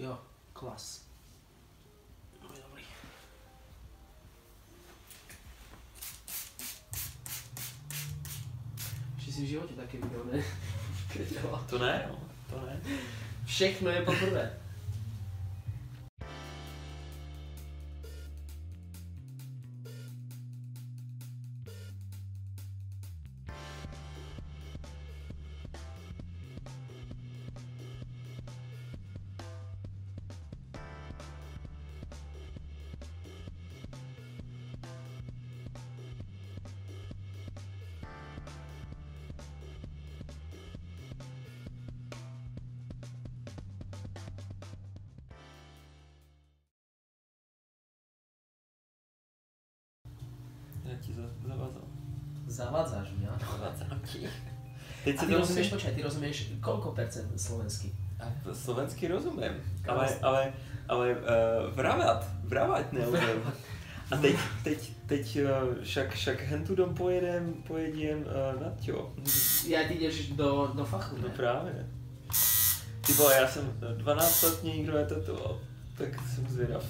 Jo, klas. Dobrý. Ešte si v živote také video, ne? To ne, no. To ne. Všechno je poprvé. A si ty rozumieš, musíš... počkaj, ty rozumieš koľko percent slovensky? Slovensky rozumím, Ale- ale, ale, uh, vravat, vravat neumím. A teď, teď, teď uh, však, však hentu dom pojedem, pojedem uh, na čo. Ja ty ideš do, do fachu, No ne? právě. Ty vole, já jsem 12 let mě nikdo netetoval, tak jsem zvědav,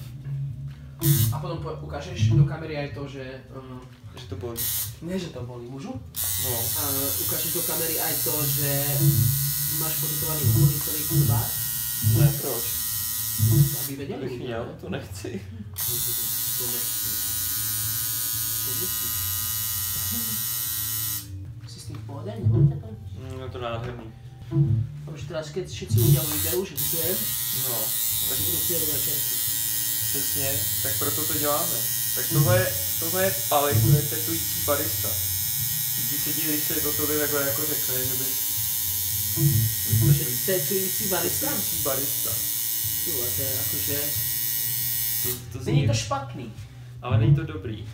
A potom po, ukážeš do kamery aj to, že... Um, že to bolí. nie, že to boli mužu. No, A ukážeš do kamery aj to, že máš potetovaný úplný celý chrbát, ne, proč? aby vedeli. Abych měl, to nechci. To nechci. To musíš. Si s tým v to? Je to nádherný. Už teraz, keď všetci ľudia videu, že tutujem, No, tak budú chvíľu na čerky. přesně, tak proto to děláme. Tak tohle je, tohle je Pali, to je tetující barista. Lidi se diví, když se to tobě takhle jako řekne, že bys... Že tetující barista? Tetující barista. Vole, to je akože... To, to Není zní, to špatný. ale není to dobrý.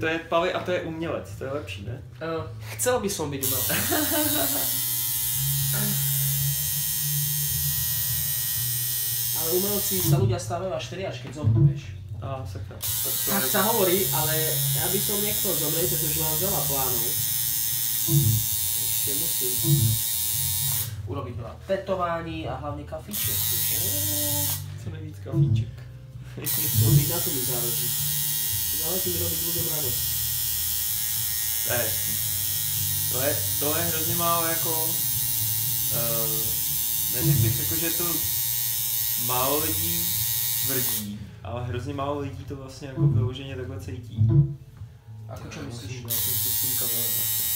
To je Pali a to je umělec, to je lepší, ne? Uh, chcel by som byť umelec. Ale umelci sa ľudia stávajú až vtedy, až keď zomrú, vieš. A sakra. Tak Tak sa hovorí, ale ja by som nechcel zomrieť, pretože mám veľa plánov. Ešte musím urobiť veľa tetování a hlavne kafíček. Co nejvíc kafíček. To mi na to mi záleží. Záleží mi robiť ľuďom radosť. To je hezký. To je, to je hrozně málo jako... Uh, neřekl bych jako, že to málo lidí tvrdí, ale hrozně málo lidí to vlastně jako vyloženě takhle cítí. Ako čo myslíš? Tom s tím kabelem.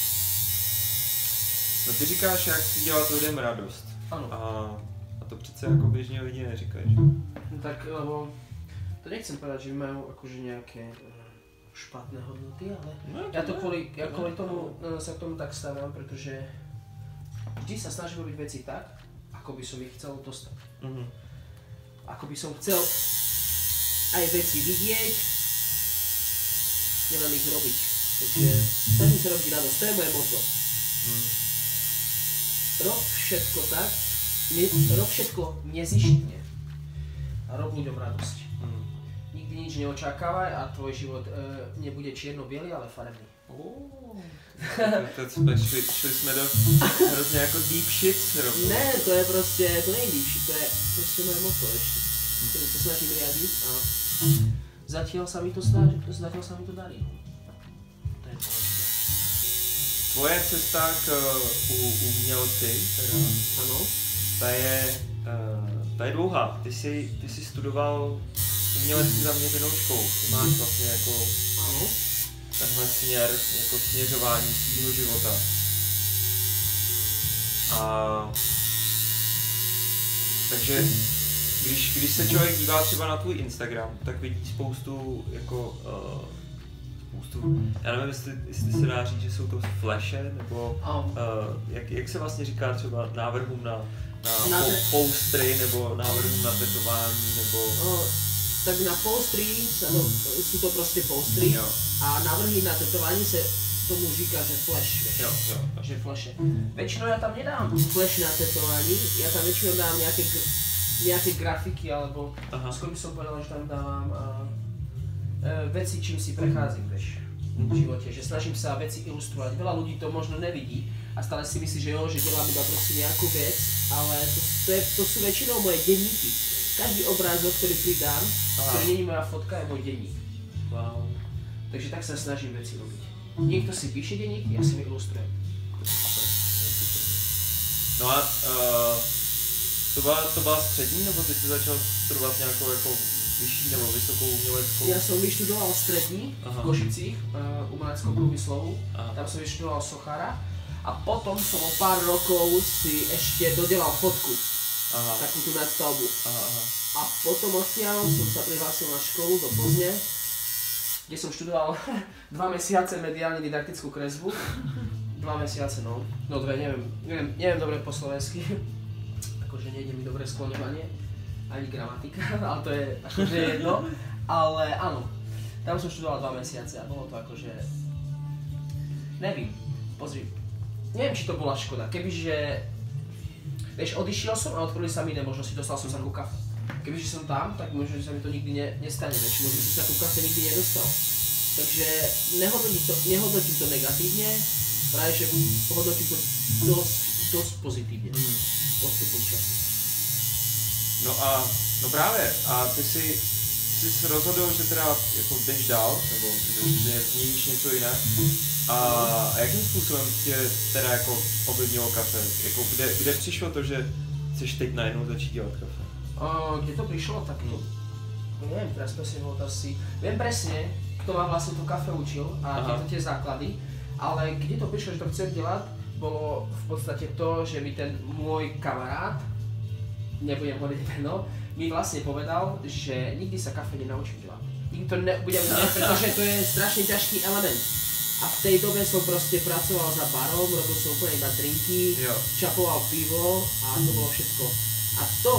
No ty říkáš, jak si dělat lidem radost. Áno. A, a to přece jako běžně lidi neříkají. že? No tak, lebo to nechcem povedať, že majú akože nejaké eh, špatné hodnoty, ale No, ja to kvôli, ja kvôli tomu eh, sa k tomu tak stavám, pretože vždy sa snažím robiť veci tak, ako by som ich chcel dostať. Mhm. Ako by som chcel aj veci vidieť, nielen ich robiť. Takže snažím sa robiť radosť, to je moje motto. Mhm. Rob všetko tak, ne, rob všetko nezištne a rob ľuďom radosť. Mhm. Nikdy nič neočakávaj a tvoj život e, nebude čierno-biely, ale farebný. Oh. Teď jsme šli, šli jsme do hrozně jako deep shit rovnou. Ne, to je prostě, to není lípší, to je prostě moje motto ešte, ktoré sa snažím riadiť a zatiaľ sa mi to snaží, zatiaľ sa mi to darí. Tvoje cesta k uh, u, umělci, teda, Áno, ta je, uh, ta je dlouhá. Ty jsi, ty jsi studoval umělecky zaměřenou školu. Ty máš vlastně jako áno. tenhle směr, jako směřování svého života. A takže když, když se člověk dívá třeba na tvůj Instagram, tak vidí spoustu jako uh, spoustu, já nevím, jestli, jestli se dá říct, že jsou to flashe, nebo A uh, jak, jak se vlastně říká třeba návrhům na, na, Na te- poustry, nebo návrhům na tetování, nebo o, tak na sa to, sú to proste postry jo, a návrhy na tetování se tomu říká, že flash, vieš. jo, jo, že flashe. Väčšinou ja tam nedám. Flash na tetování, ja tam väčšinou dám nejaké, gr- nejaké grafiky, alebo Aha. skôr by som povedal, že tam dávam uh, uh, veci, čím si prechádzam, vieš, v živote, že snažím sa veci ilustrovať. Veľa ľudí to možno nevidí a stále si myslí, že jo, že delám iba proste nejakú vec, ale to, to, je, to sú väčšinou moje denníky. každý obrázok, ktorý pridám, ktorý není moja fotka, je môj denník. Wow. Takže tak sa snažím veci robiť. Niekto si píše denník, ja si mi ilustrujem. No a uh, to, byla, to byla střední, nebo ty jsi začal studovat nějakou jako vyšší nebo vysokou uměleckou? Ja som vyštudoval strední v. Košicích, uh, umeleckou průmyslovou. Aha. Tam som vyštudoval sochára. A potom som o pár rokov si ešte dodelal fotku, Aha, takú tú nadstavbu. aha, aha. A potom odtiaľ som sa prihlásil na školu do Plzne, kde som študoval dva mesiace mediálne didaktickú kresbu. Dva mesiace, no. No dve, neviem, neviem, neviem dobre po slovensky. Akože nejde mi dobre skloňovanie, ani gramatika, ale to je akože jedno. Ale áno, tam som študoval dva mesiace a bolo to akože... Nevím, pozri. Neviem, či to bola škoda. Kebyže Vieš, odišiel som a otvorili sa mi iné možnosti, dostal som sa ku kafe. Kebyže som tam, tak možno, že sa mi to nikdy ne, nestane, vieš, možno, že sa ku kafe nikdy nedostal. Takže nehodnotím to, nehodnotím to negatívne, práve že hodnotím to dosť, dosť pozitívne Hmm. postupom času. No a, no právě, a ty si, jsi rozhodl, že teda jako jdeš dál, nebo že, že změníš něco jiné. A, a jakým způsobem tě teda jako ovlivnilo kafe? Jako kde, kde přišlo to, že chceš teď najednou začít dělat kafe? Uh, kde to prišlo, tak to, no neviem teraz presne to asi, viem presne, kto ma vlastne to kafe učil a tieto tie základy, ale kde to prišlo, že to chcem delať, bolo v podstate to, že mi ten môj kamarát, nebudem hovoriť meno, mi vlastne povedal, že nikdy sa kafe nenaučím delať. Nikdy to nebudem delať, pretože to je strašne ťažký element. A v tej dobe som proste pracoval za barom, robil som úplne iba drinky, Jo. čapoval pivo a to bolo všetko. A to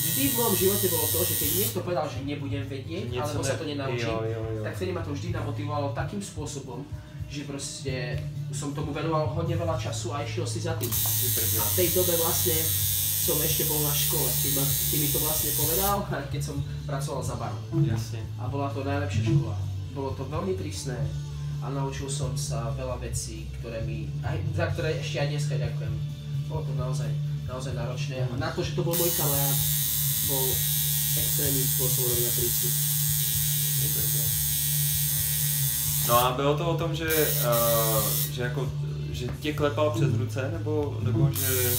vždy v mojom živote bolo to, že keď niekto povedal, že nebudem vedieť, alebo sa to nenaučím, Jo, jo, jo. tak vtedy ma to vždy namotivovalo takým spôsobom, že proste som tomu venoval hodne veľa času a išiel si za tým. A v tej dobe vlastne som ešte bol na škole, ma, keď mi to vlastne povedal, keď som pracoval za barom. Jasně. A bola to najlepšia škola. Bolo to veľmi prísne a naučil som sa veľa vecí, ktoré mi, aj, za ktoré ešte aj dneska ďakujem. Bolo to naozaj, naozaj náročné. A na to, že to bol môj kamarát, bol extrémnym spôsobom na prísny. No a bylo to o tom, že, uh, že jako, že tě klepal přes ruce, nebo, nebo že,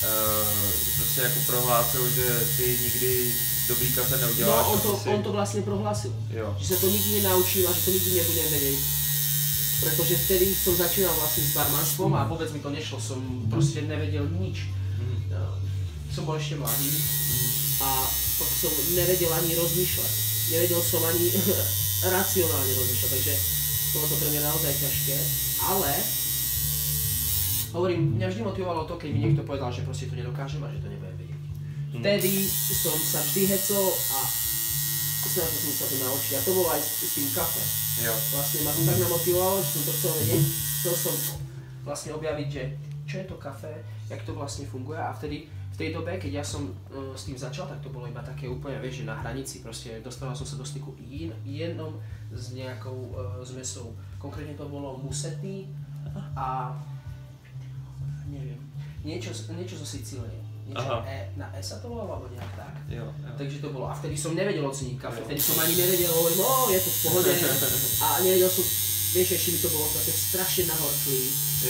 že prostě jako prohlásil, že ty nikdy dobrý kafe neuděláš. No on a to, si- on to vlastne prohlásil. Jo. že sa to nikdy nenaučím a že to nikdy nebudem vedieť. Pretože vtedy som začínal vlastne s barmanstvom a vôbec mi to nešlo, som proste nevedel nič. Mhm. No, Som bol ešte mladý a tak som nevedel ani rozmýšľať. Nevedel som ani racionálne rozmýšľať, takže bolo to pre mňa naozaj ťažké, ale hovorím, mňa vždy motivovalo to, keď mi niekto povedal, že proste to nedokážem a že to nebudem vedieť. Mhm. Vtedy som sa vždy hecol a snažil som sa to naučiť. A to bolo aj s, s tým kafe. Jo. Vlastne ma to tak namotivovalo, že som to chcel vedieť. Chcel som vlastne objaviť, že čo je to kafe, jak to vlastne funguje a vtedy v tej dobe, keď ja som uh, s tým začal, tak to bolo iba také úplne, vieš, že na hranici, proste dostával som sa do styku jen, jenom s nejakou uh, zmesou. Konkrétne to bolo musety a neviem, niečo, niečo zo Sicílie. Niečo e, na E sa to volalo, alebo nejak tak. Jo, jo. Takže to bolo. A vtedy som nevedel oceniť kafe. Vtedy som ani nevedel, hovorím, o, je to v pohode. A nevedel som, vieš, ešte mi to bolo také strašne nahorklý.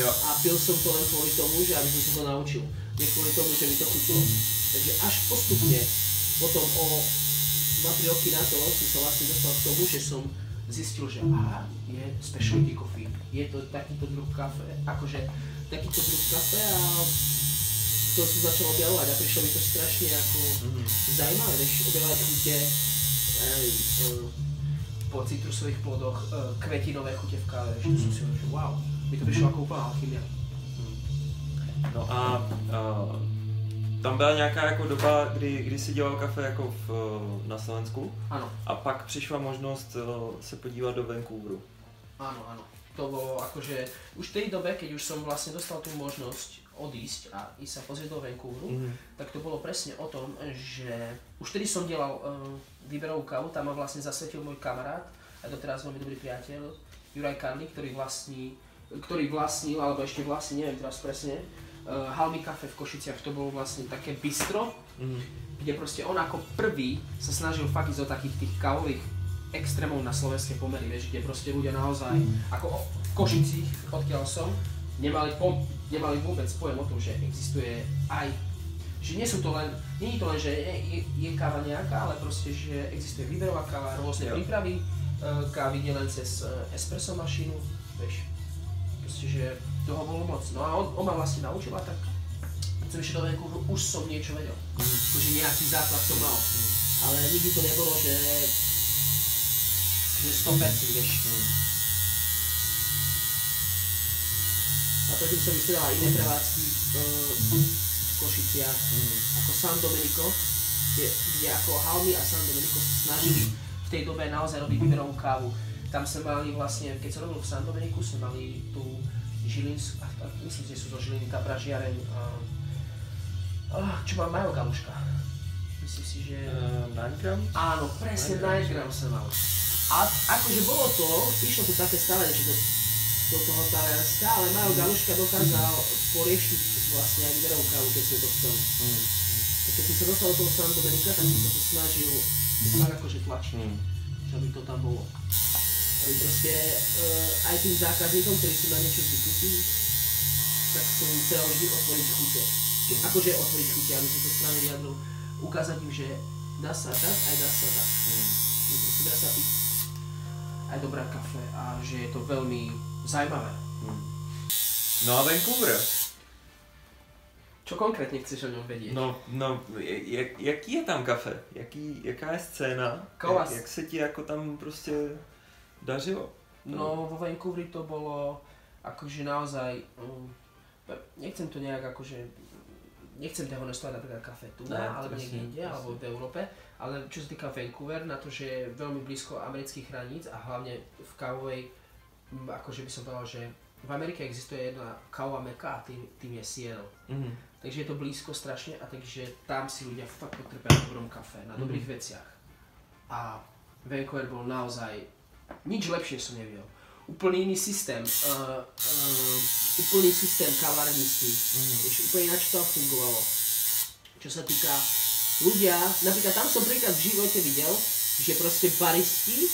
Jo. A pil som to len kvôli tomu, že aby som sa to naučil. Nie kvôli tomu, že mi to chutilo. Takže až postupne, potom o 2-3 roky na to som sa vlastne dostal k tomu, že som zistil, že aha, je specialty coffee, je to takýto druh kafe, akože takýto druh kafe a to som začal objavovať a prišlo mi to strašne ako Mhm. zaujímavé, vieš, objavovať chute aj, e, po citrusových plodoch, e, kvetinové chute v káve, vieš, to som si hovoril, že wow, mi to prišlo ako úplná alchymia. No a uh, tam byla nějaká jako doba, kdy, kdy si dělal kafe jako v, na Slovensku Áno, a pak přišla možnost uh, se podívat do Vancouveru. áno, áno. To bolo akože, už v tej dobe, keď už som vlastne dostal tú možnosť odísť a ísť sa pozrieť do Vancouveru, Mhm. tak to bolo presne o tom, že už vtedy som delal uh, výberovú kávu, tam ma vlastne zasvetil môj kamarát, a doteraz veľmi dobrý priateľ, Juraj Karli, ktorý vlastní, ktorý vlastnil, alebo ešte vlastní, neviem teraz presne, uh, Halmy Cafe v Košiciach, to bolo vlastne také bistro, Mhm. kde proste on ako prvý sa snažil fakt ísť do takých tých kávových extrémov na slovenské pomery, vieš, kde proste ľudia naozaj, ako o- v Košicích, odkiaľ som, nemali, po, nemali vôbec pojem o tom, že existuje aj že nie sú to len, nie je to len, že je, je, je káva nejaká, ale proste, že existuje výberová káva, rôzne Jo. prípravy e, kávy nielen cez e, espresso mašínu, vieš. Proste, že toho bolo moc. No a on, on ma vlastne naučil a tak som išiel do Vancouveru, už som niečo vedel. Akože nejaký základ to mal. Ale nikdy to nebolo, že, že 100% vieš. A predtým som vystrelal aj iné prevádzky e, v Košiciach, ako San Domenico, kde, kde ako Halmy a San Domenico sa snažili v tej dobe naozaj robiť výberovú kávu. Tam sme mali vlastne, keď som robil v San Domeniku, sme mali tú Žilinskú, myslím, že sú to Žiliny, tá pražiareň, a, a, čo má Majo Galuška. Myslím si, že... Uh, Nagram? Áno, presne 9 gram som mal. A akože bolo to, išlo to také stavenie, že do, do toho Talianska, ale Majo Galuška dokázal poriešiť vlastne aj výberovú kávu, keď sme to chceli. Mm. Keď som sa dostal do toho San Dominika, tak som sa to snažil tak akože tlačiť, Mm. že aby to tam bolo. Aby proste uh, aj tým zákazníkom, ktorí sú na niečo zvyknutí, tak som chcel vždy otvoriť chute. Či, akože otvoriť chute, aby som to správne vyjadril, ukázať im, že dá sa tak, aj dá sa tak. Mm. Proste dá sa piť aj dobrá kafe a že je to veľmi zaujímavé. No a Vancouver? Čo konkrétne chceš o ňom vedieť? No, no, jak, jaký je tam kafe? Jaký, jaká je scéna? Jak, jak se ti jako tam prostě dařilo? No vo Vancouveri to bolo akože naozaj, um, nechcem to nejak akože, nechcem dehonestovať napríklad kafe tu, Ne, alebo niekde inde, alebo v Európe, ale čo sa týka Vancouver, na to, že je veľmi blízko amerických hraníc a hlavne v kávovej, akože by som povedal, že v Amerike existuje jedna kávová meka a tým, tým je Seattle. Mhm. Takže je to blízko strašne a takže tam si ľudia fakt potrpia na dobrom kafe, na dobrých Mhm. veciach. A Vancouver bol naozaj, nič lepšie som nevidel. Úplný iný systém, uh, uh, úplný systém kavárnictví, Mhm. vieš, úplne ináč to fungovalo. Čo sa týka ľudia, napríklad tam som prvýkrát v živote videl, že proste baristi,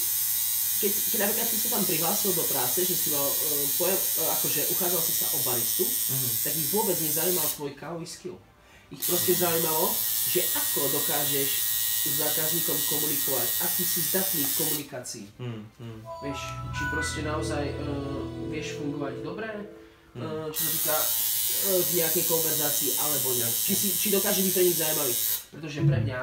keď, keď napríklad si sa tam prihlásil do práce, že si mal, uh, pojem, uh, akože uchádzal si sa o baristu, Mhm. tak ich vôbec nezaujímal tvoj kávový skill. Ich proste zaujímalo, že ako dokážeš s zákazníkom komunikovať, aký si zdatný v komunikácii. Mhm. Mhm. Vieš, či proste naozaj uh, vieš fungovať dobre, uh, čo sa týka v nejakej konverzácii, alebo nie. Či, si, či dokáže byť pre nich zaujímavý. Pretože pre mňa,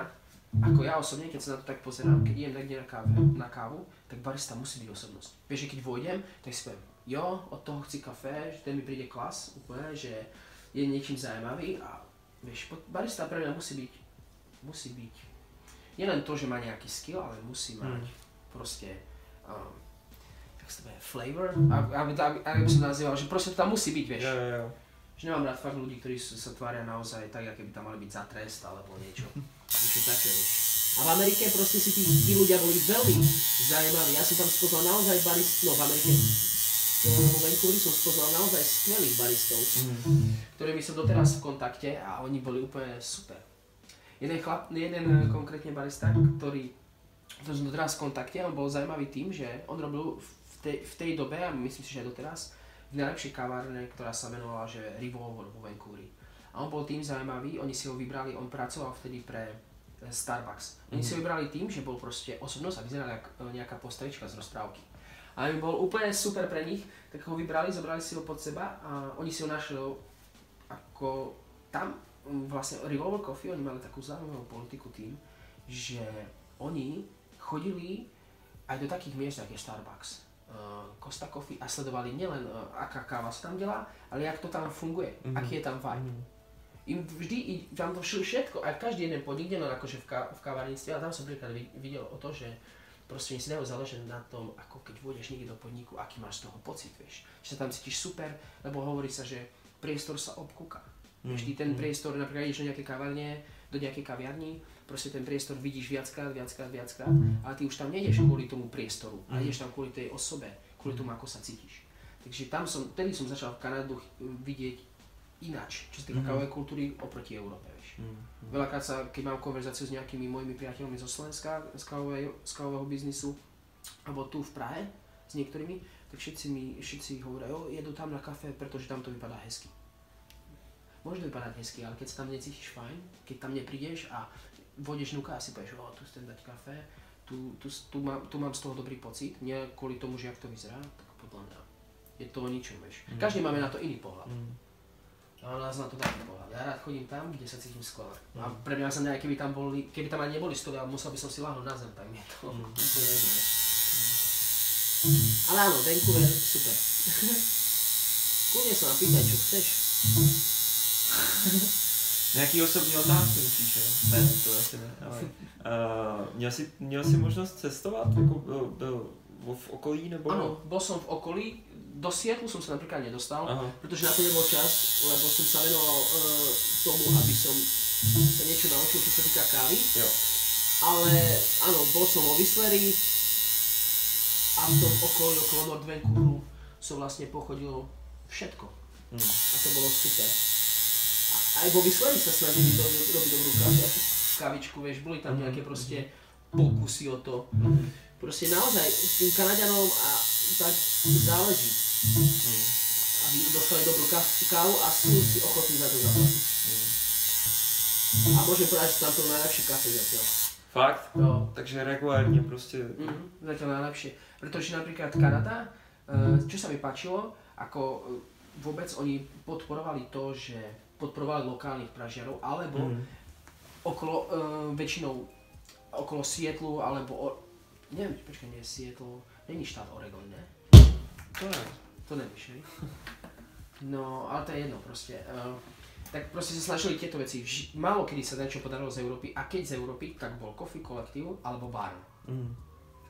ako ja osobne, keď sa na to tak pozerám, keď idem niekde na, káve, na kávu, tak barista musí byť osobnosť. Vieš, že keď vojdem, tak si poviem, jo, od toho chci kafe, že ten mi príde klas, úplne, že je niečím zaujímavý a vieš, barista pre mňa musí byť, musí byť, nielen to, že má nejaký skill, ale musí mať proste, um, jak sa to povie, flavor, aby, aby, aby, aby by som nazýval, že proste to tam musí byť, vieš. Jo, jo, jo. Že nemám rád fakt ľudí, ktorí sa tvária naozaj tak, aké by tam mali byť za trest alebo niečo. Niečo také. A v Amerike proste si tí, tí ľudia boli veľmi zaujímaví. Ja som tam spoznal naozaj barist, no v Amerike, vo Vancouveri som spoznal naozaj skvelých baristov, Mhm. ktorými som doteraz v kontakte a oni boli úplne super. Jeden chlap, jeden eh, konkrétne barista, ktorý, ktorý som doteraz v kontakte, on bol zaujímavý tým, že on robil v tej, v tej dobe, a myslím si, že aj doteraz, v najlepšej kavárne, ktorá sa menovala, že Revolver vo Vancouveri. A on bol tým zaujímavý, oni si ho vybrali, on pracoval vtedy pre eh, Starbucks. Oni si ho vybrali tým, že bol proste osobnosť a vyzeral ako nejaká postavička z rozprávky. A im bol úplne super pre nich, tak ho vybrali, zobrali si ho pod seba a oni si ho našli ako tam mm, vlastne Revolver Coffee, oni mali takú zaujímavú politiku tým, že oni chodili aj do takých miest, ako je Starbucks, Costa Coffee a sledovali nielen uh, aká káva sa tam delá, ale jak to tam funguje, Mhm. aký je tam vibe. Im vždy, i- tam to vš- všetko, aj každý jeden podnik, nie len akože v, ká, v kávárnictve, ale tam som príklad vi- videl o to, že proste si dajú záležať na tom, ako keď vôjdeš niekde do podniku, aký máš z toho pocit, vieš. Že sa tam cítiš super, lebo hovorí sa, že priestor sa obkúka. Vieš, ty ten priestor, napríklad ideš do nejakej kavárne, do nejakej kaviarni, proste ten priestor vidíš viackrát, viackrát, viackrát, ale ty už tam nejdeš kvôli tomu priestoru, ale ideš tam kvôli tej osobe, kvôli tomu, ako sa cítiš. Takže tam som, tedy som začal v Kanadu vidieť ináč, čo sa týka Mhm. kávovej kultúry oproti Európe, vieš. Mm, mm. Veľakrát sa, keď mám konverzáciu s nejakými mojimi priateľmi zo Slovenska, z kávovej, z kávového biznisu, alebo tu v Prahe, s niektorými, tak všetci mi, všetci hovoria, jo, jedu tam na kafe, pretože tam to vypadá hezky. Môže to vypadať hezky, ale keď sa tam necítiš fajn, keď tam neprídeš a vodeš nuka a si povieš, o, tu chcem dať kafe, tu, tu, tu, mám, tu mám z toho dobrý pocit, nie kvôli tomu, že jak to vyzerá, tak podľa mňa je to o ničom, vieš. Mm. Každý máme na to iný pohľad. Mm. A nás na to taký pohľad. Ja rád chodím tam, kde sa cítim skvelé. A Mm. pre mňa sa keby tam boli, keby tam ani neboli stoly, ale musel by som si láhnuť na zem, tak mi to Mm. úplne jedno. Ale áno, Vancouver, super. Kľudne sa ma pýtaj, čo chceš. Nějaký osobní otázky myslíš, jo? Ne, to asi ne, ale... Uh, měl, jsi, měl jsi možnost cestovat? Jako byl, byl v okolí nebo... Áno, bol som v okolí, do Sietlu som sa napríklad nedostal, Aha. pretože na to nebol čas, lebo som sa venoval uh, tomu, aby som sa niečo naučil, čo sa týka kávy. Jo. Ale áno, bol som vo Whistleri a v tom okolí, okolo North Vancouveru som vlastne pochodil všetko. Hm. A to bolo super. A aj vo Whistleri sa snažili do, robiť dobrú kavi, kavičku, vieš, boli tam nejaké proste pokusy o to. Proste naozaj s tým Kanadianom a tak záleží, aby dostali dobrú kávu a sú si ochotní za to zaplatiť. A môžem povedať, že tam to najlepšie kafe zatiaľ. Fakt? No. Takže regulárně prostě... Mhm, zatiaľ najlepšie. Pretože napríklad Kanada, eh, čo sa mi páčilo, ako eh, vôbec oni podporovali to, že podporovali lokálnych pražiarov, alebo Hm. okolo, uh, väčšinou okolo Sietlu, alebo, o, neviem, počkaj, nie Sietlu, není štát Oregon, ne? To je. To nevíš, hej? No, ale to je jedno proste. Uh, tak proste sa snažili tieto veci. Vž- málo kedy sa niečo podarilo z Európy a keď z Európy, tak bol Coffee Collective alebo Barn. Hm.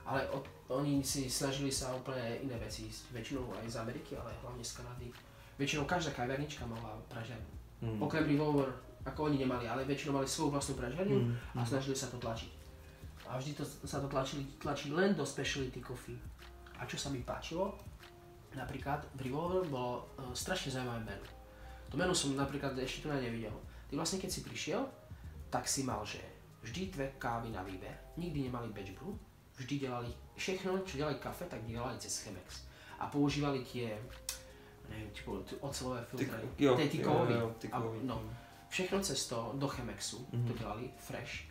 Ale od, oni si snažili sa úplne iné veci, väčšinou aj z Ameriky, ale hlavne z Kanady. Väčšinou každá kaviarnička mala pražiarnu. Hm. Okrem Revolver, ako oni nemali, ale väčšinou mali svoju vlastnú pražiarňu Hm. a snažili sa to tlačiť. A vždy to, sa to tlačili, tlačili len do specialty coffee. A čo sa mi páčilo, napríklad v Revolver bolo uh, strašne zaujímavé menu. To menu som napríklad ešte tu nevidel. Ty vlastne keď si prišiel, tak si mal, že vždy dve kávy na výber, nikdy nemali batch brew, vždy delali všechno, čo delali kafe, tak delali cez Chemex. A používali tie, neviem, či bolo tu ocelové filtre, jo, jo, ty A, kovový. no, všechno cez to do Chemexu Mhm. to delali, fresh.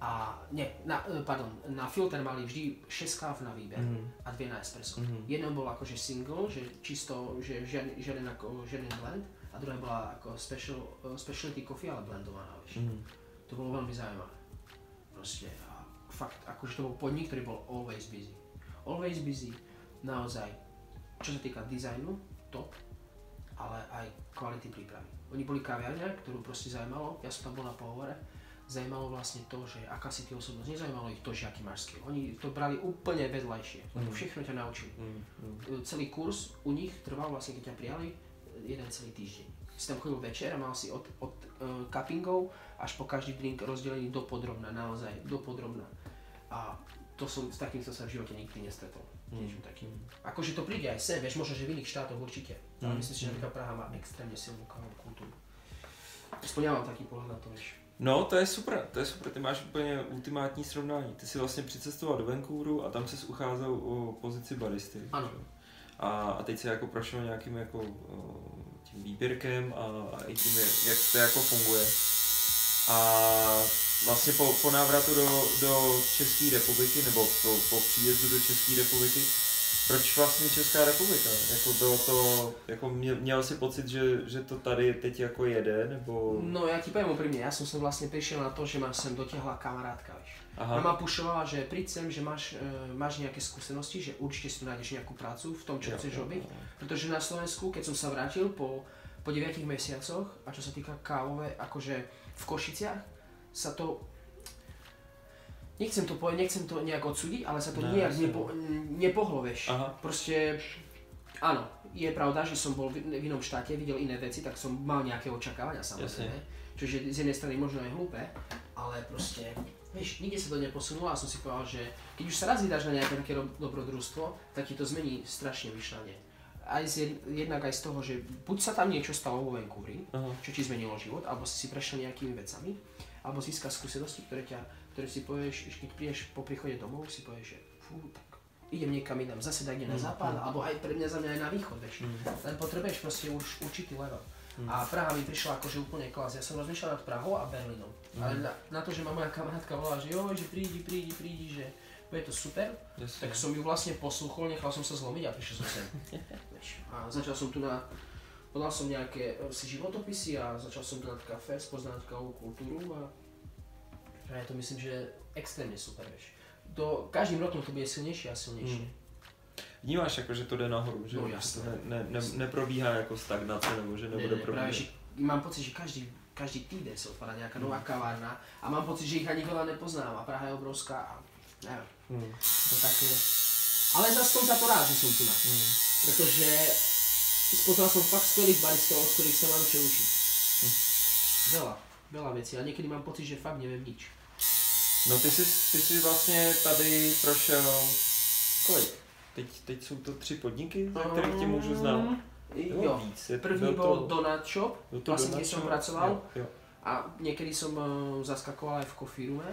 A nie, na, eh, pardon, na filter mali vždy 6 káv na výber Mhm. a dve na espresso. Mhm. Jedna bola akože single, že čisto, že žiaden, ako, žiaden blend a druhá bola ako special, specialty coffee, ale blendovaná, vieš. Hm. To bolo veľmi zaujímavé. Proste a fakt, akože to bol podnik, ktorý bol always busy. Always busy, naozaj, čo sa týka dizajnu, top, ale aj kvality prípravy. Oni boli kaviarňa, ktorú proste zaujímalo, ja som tam bol na pohovore, zajímalo vlastne to, že aká si ty osobnosť, nezajímalo ich to, že aký máš skill. Oni to brali úplne vedľajšie, Mm. všechno ťa naučili. Hm. Hm. E, Celý kurz u nich trval vlastne, keď ťa prijali, jeden celý týždeň. Si tam chodil večer a mal si od, od uh, cuppingov až po každý drink rozdelený do podrobna, naozaj do podrobna. A to som, s takým som sa v živote nikdy nestretol. Mm. Niečím takým. Akože to príde aj sem, vieš, možno, že v iných štátoch určite. Ale Mm. myslím si, že napríklad Praha má extrémne silnú kávovú kultúru. Aspoň ja mám taký pohľad na to, vieš. No, to je super, to je super, ty máš úplně ultimátní srovnání. Ty si vlastně přicestoval do Vancouveru a tam jsi ucházel o pozici baristy. Ano. A, a teď se jako prošel nějakým jako tím výběrkem a, a i tím, jak, jak to jako funguje. A vlastně po, po návratu do, do České republiky, nebo po, po příjezdu do České republiky, proč vlastně Česká republika? Jako bylo to, jako měl, měl jsi pocit, že, že to tady teď jako jede, nebo... No ja ti poviem úprimne, ja som sem vlastne prišiel na to, že ma sem dotiahla kamarátka, vieš. Aha. Mama pušovala, že príď sem, že máš, e, máš nejaké skúsenosti, že určite si tu nájdeš nejakú prácu v tom, čo Jo, chceš jo, robiť. Pretože na Slovensku, keď som sa vrátil po, po 9 mesiacoch, a čo sa týka kávové, akože v Košiciach, sa to... Nechcem to povedať, nechcem to nejak odsúdiť, ale sa to Ne, nejak nepo, nepohlo, vieš. Aha. Proste, áno, je pravda, že som bol v, v inom štáte, videl iné veci, tak som mal nejaké očakávania samozrejme. Čože z jednej strany možno aj hlúpe, ale proste, vieš, nikde sa to neposunulo a som si povedal, že keď už sa raz vydáš na nejaké také ro- dobrodružstvo, tak ti to zmení strašne myšľanie. Aj z, jed- jednak aj z toho, že buď sa tam niečo stalo vo Vancouveri, Aha. čo ti zmenilo život, alebo si si prešiel nejakými vecami, alebo získaš skúsenosti, ktoré, ťa, ktoré si povieš, keď prídeš po príchode domov, si povieš, že fú, tak idem niekam inám, zase tak na západ, alebo aj pre mňa za mňa aj na východ, vieš. Len potrebuješ proste už určitý level. A Praha mi prišla akože úplne klas. Ja som rozmýšľal nad Prahou a Berlínom. Ale na, na, to, že ma moja kamarátka volala, že joj, že prídi, prídi, prídi, že bude to super, Jasne. tak som ju vlastne poslúchol, nechal som sa zlomiť a prišiel som sem. A začal som tu na, podal som nejaké si životopisy a začal som tu na kafe, spoznať kávovú kultúru a, a ja to myslím, že je extrémne super, vieš. Do, každým rokom to bude silnejšie a silnejšie. Mm. Vnímáš jako, že to jde nahoru, že No, to ne, ne, ne, neprobíhá jako stagnace, nebo že Ne, nebude ne, práve, probíhat. že mám pocit, že každý, každý týden sa otvára nejaká nová kavárna a mám pocit, že ich ani veľa nepoznám a Praha je obrovská a neviem, Hmm. to také... Ale zase som za to rád, že som tu na. Hmm. Pretože spoznal som fakt skvelých baristov, od ktorých sa mám čo učiť. Veľa, veľa vecí a niekedy mám pocit, že fakt neviem nič. No ty jsi, ty jsi vlastně tady prošel kolik? Teď, teď jsou to tři podniky, za kterých tě můžu znát. Nebo Jo, víc. Je- první byl bol Donut Shop byl to vlastne, kde Shop? pracoval. Jo, jo. a niekedy som uh, zaskakoval aj v kofírume.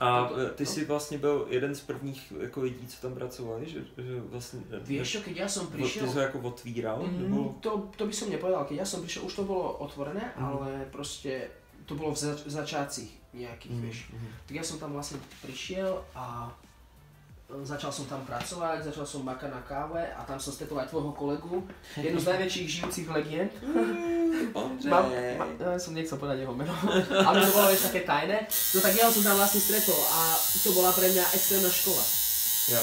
A e, ty jsi vlastně byl jeden z prvních jako lidí, co tam pracovali, že, že vlastně... Vieš čo, keď ja som Ty prišiel... jsi ho jako otvíral, Mm, nebo... to, to by som nepovedal, keď ja som prišiel, už to bolo otvorené, Mhm. ale proste to bolo v zač- začátcích nejakých, Mhm, vieš. mhm. Tak ja som tam vlastne prišiel a začal som tam pracovať, začal som makať na káve a tam som stretol aj tvojho kolegu, jednu z najväčších žijúcich legend. Ondřej. Mám, ma, ja som nechcel povedať jeho meno, ale to bolo vieš také tajné. No tak jeho som tam vlastne stretol a to bola pre mňa extrémna škola. Jo.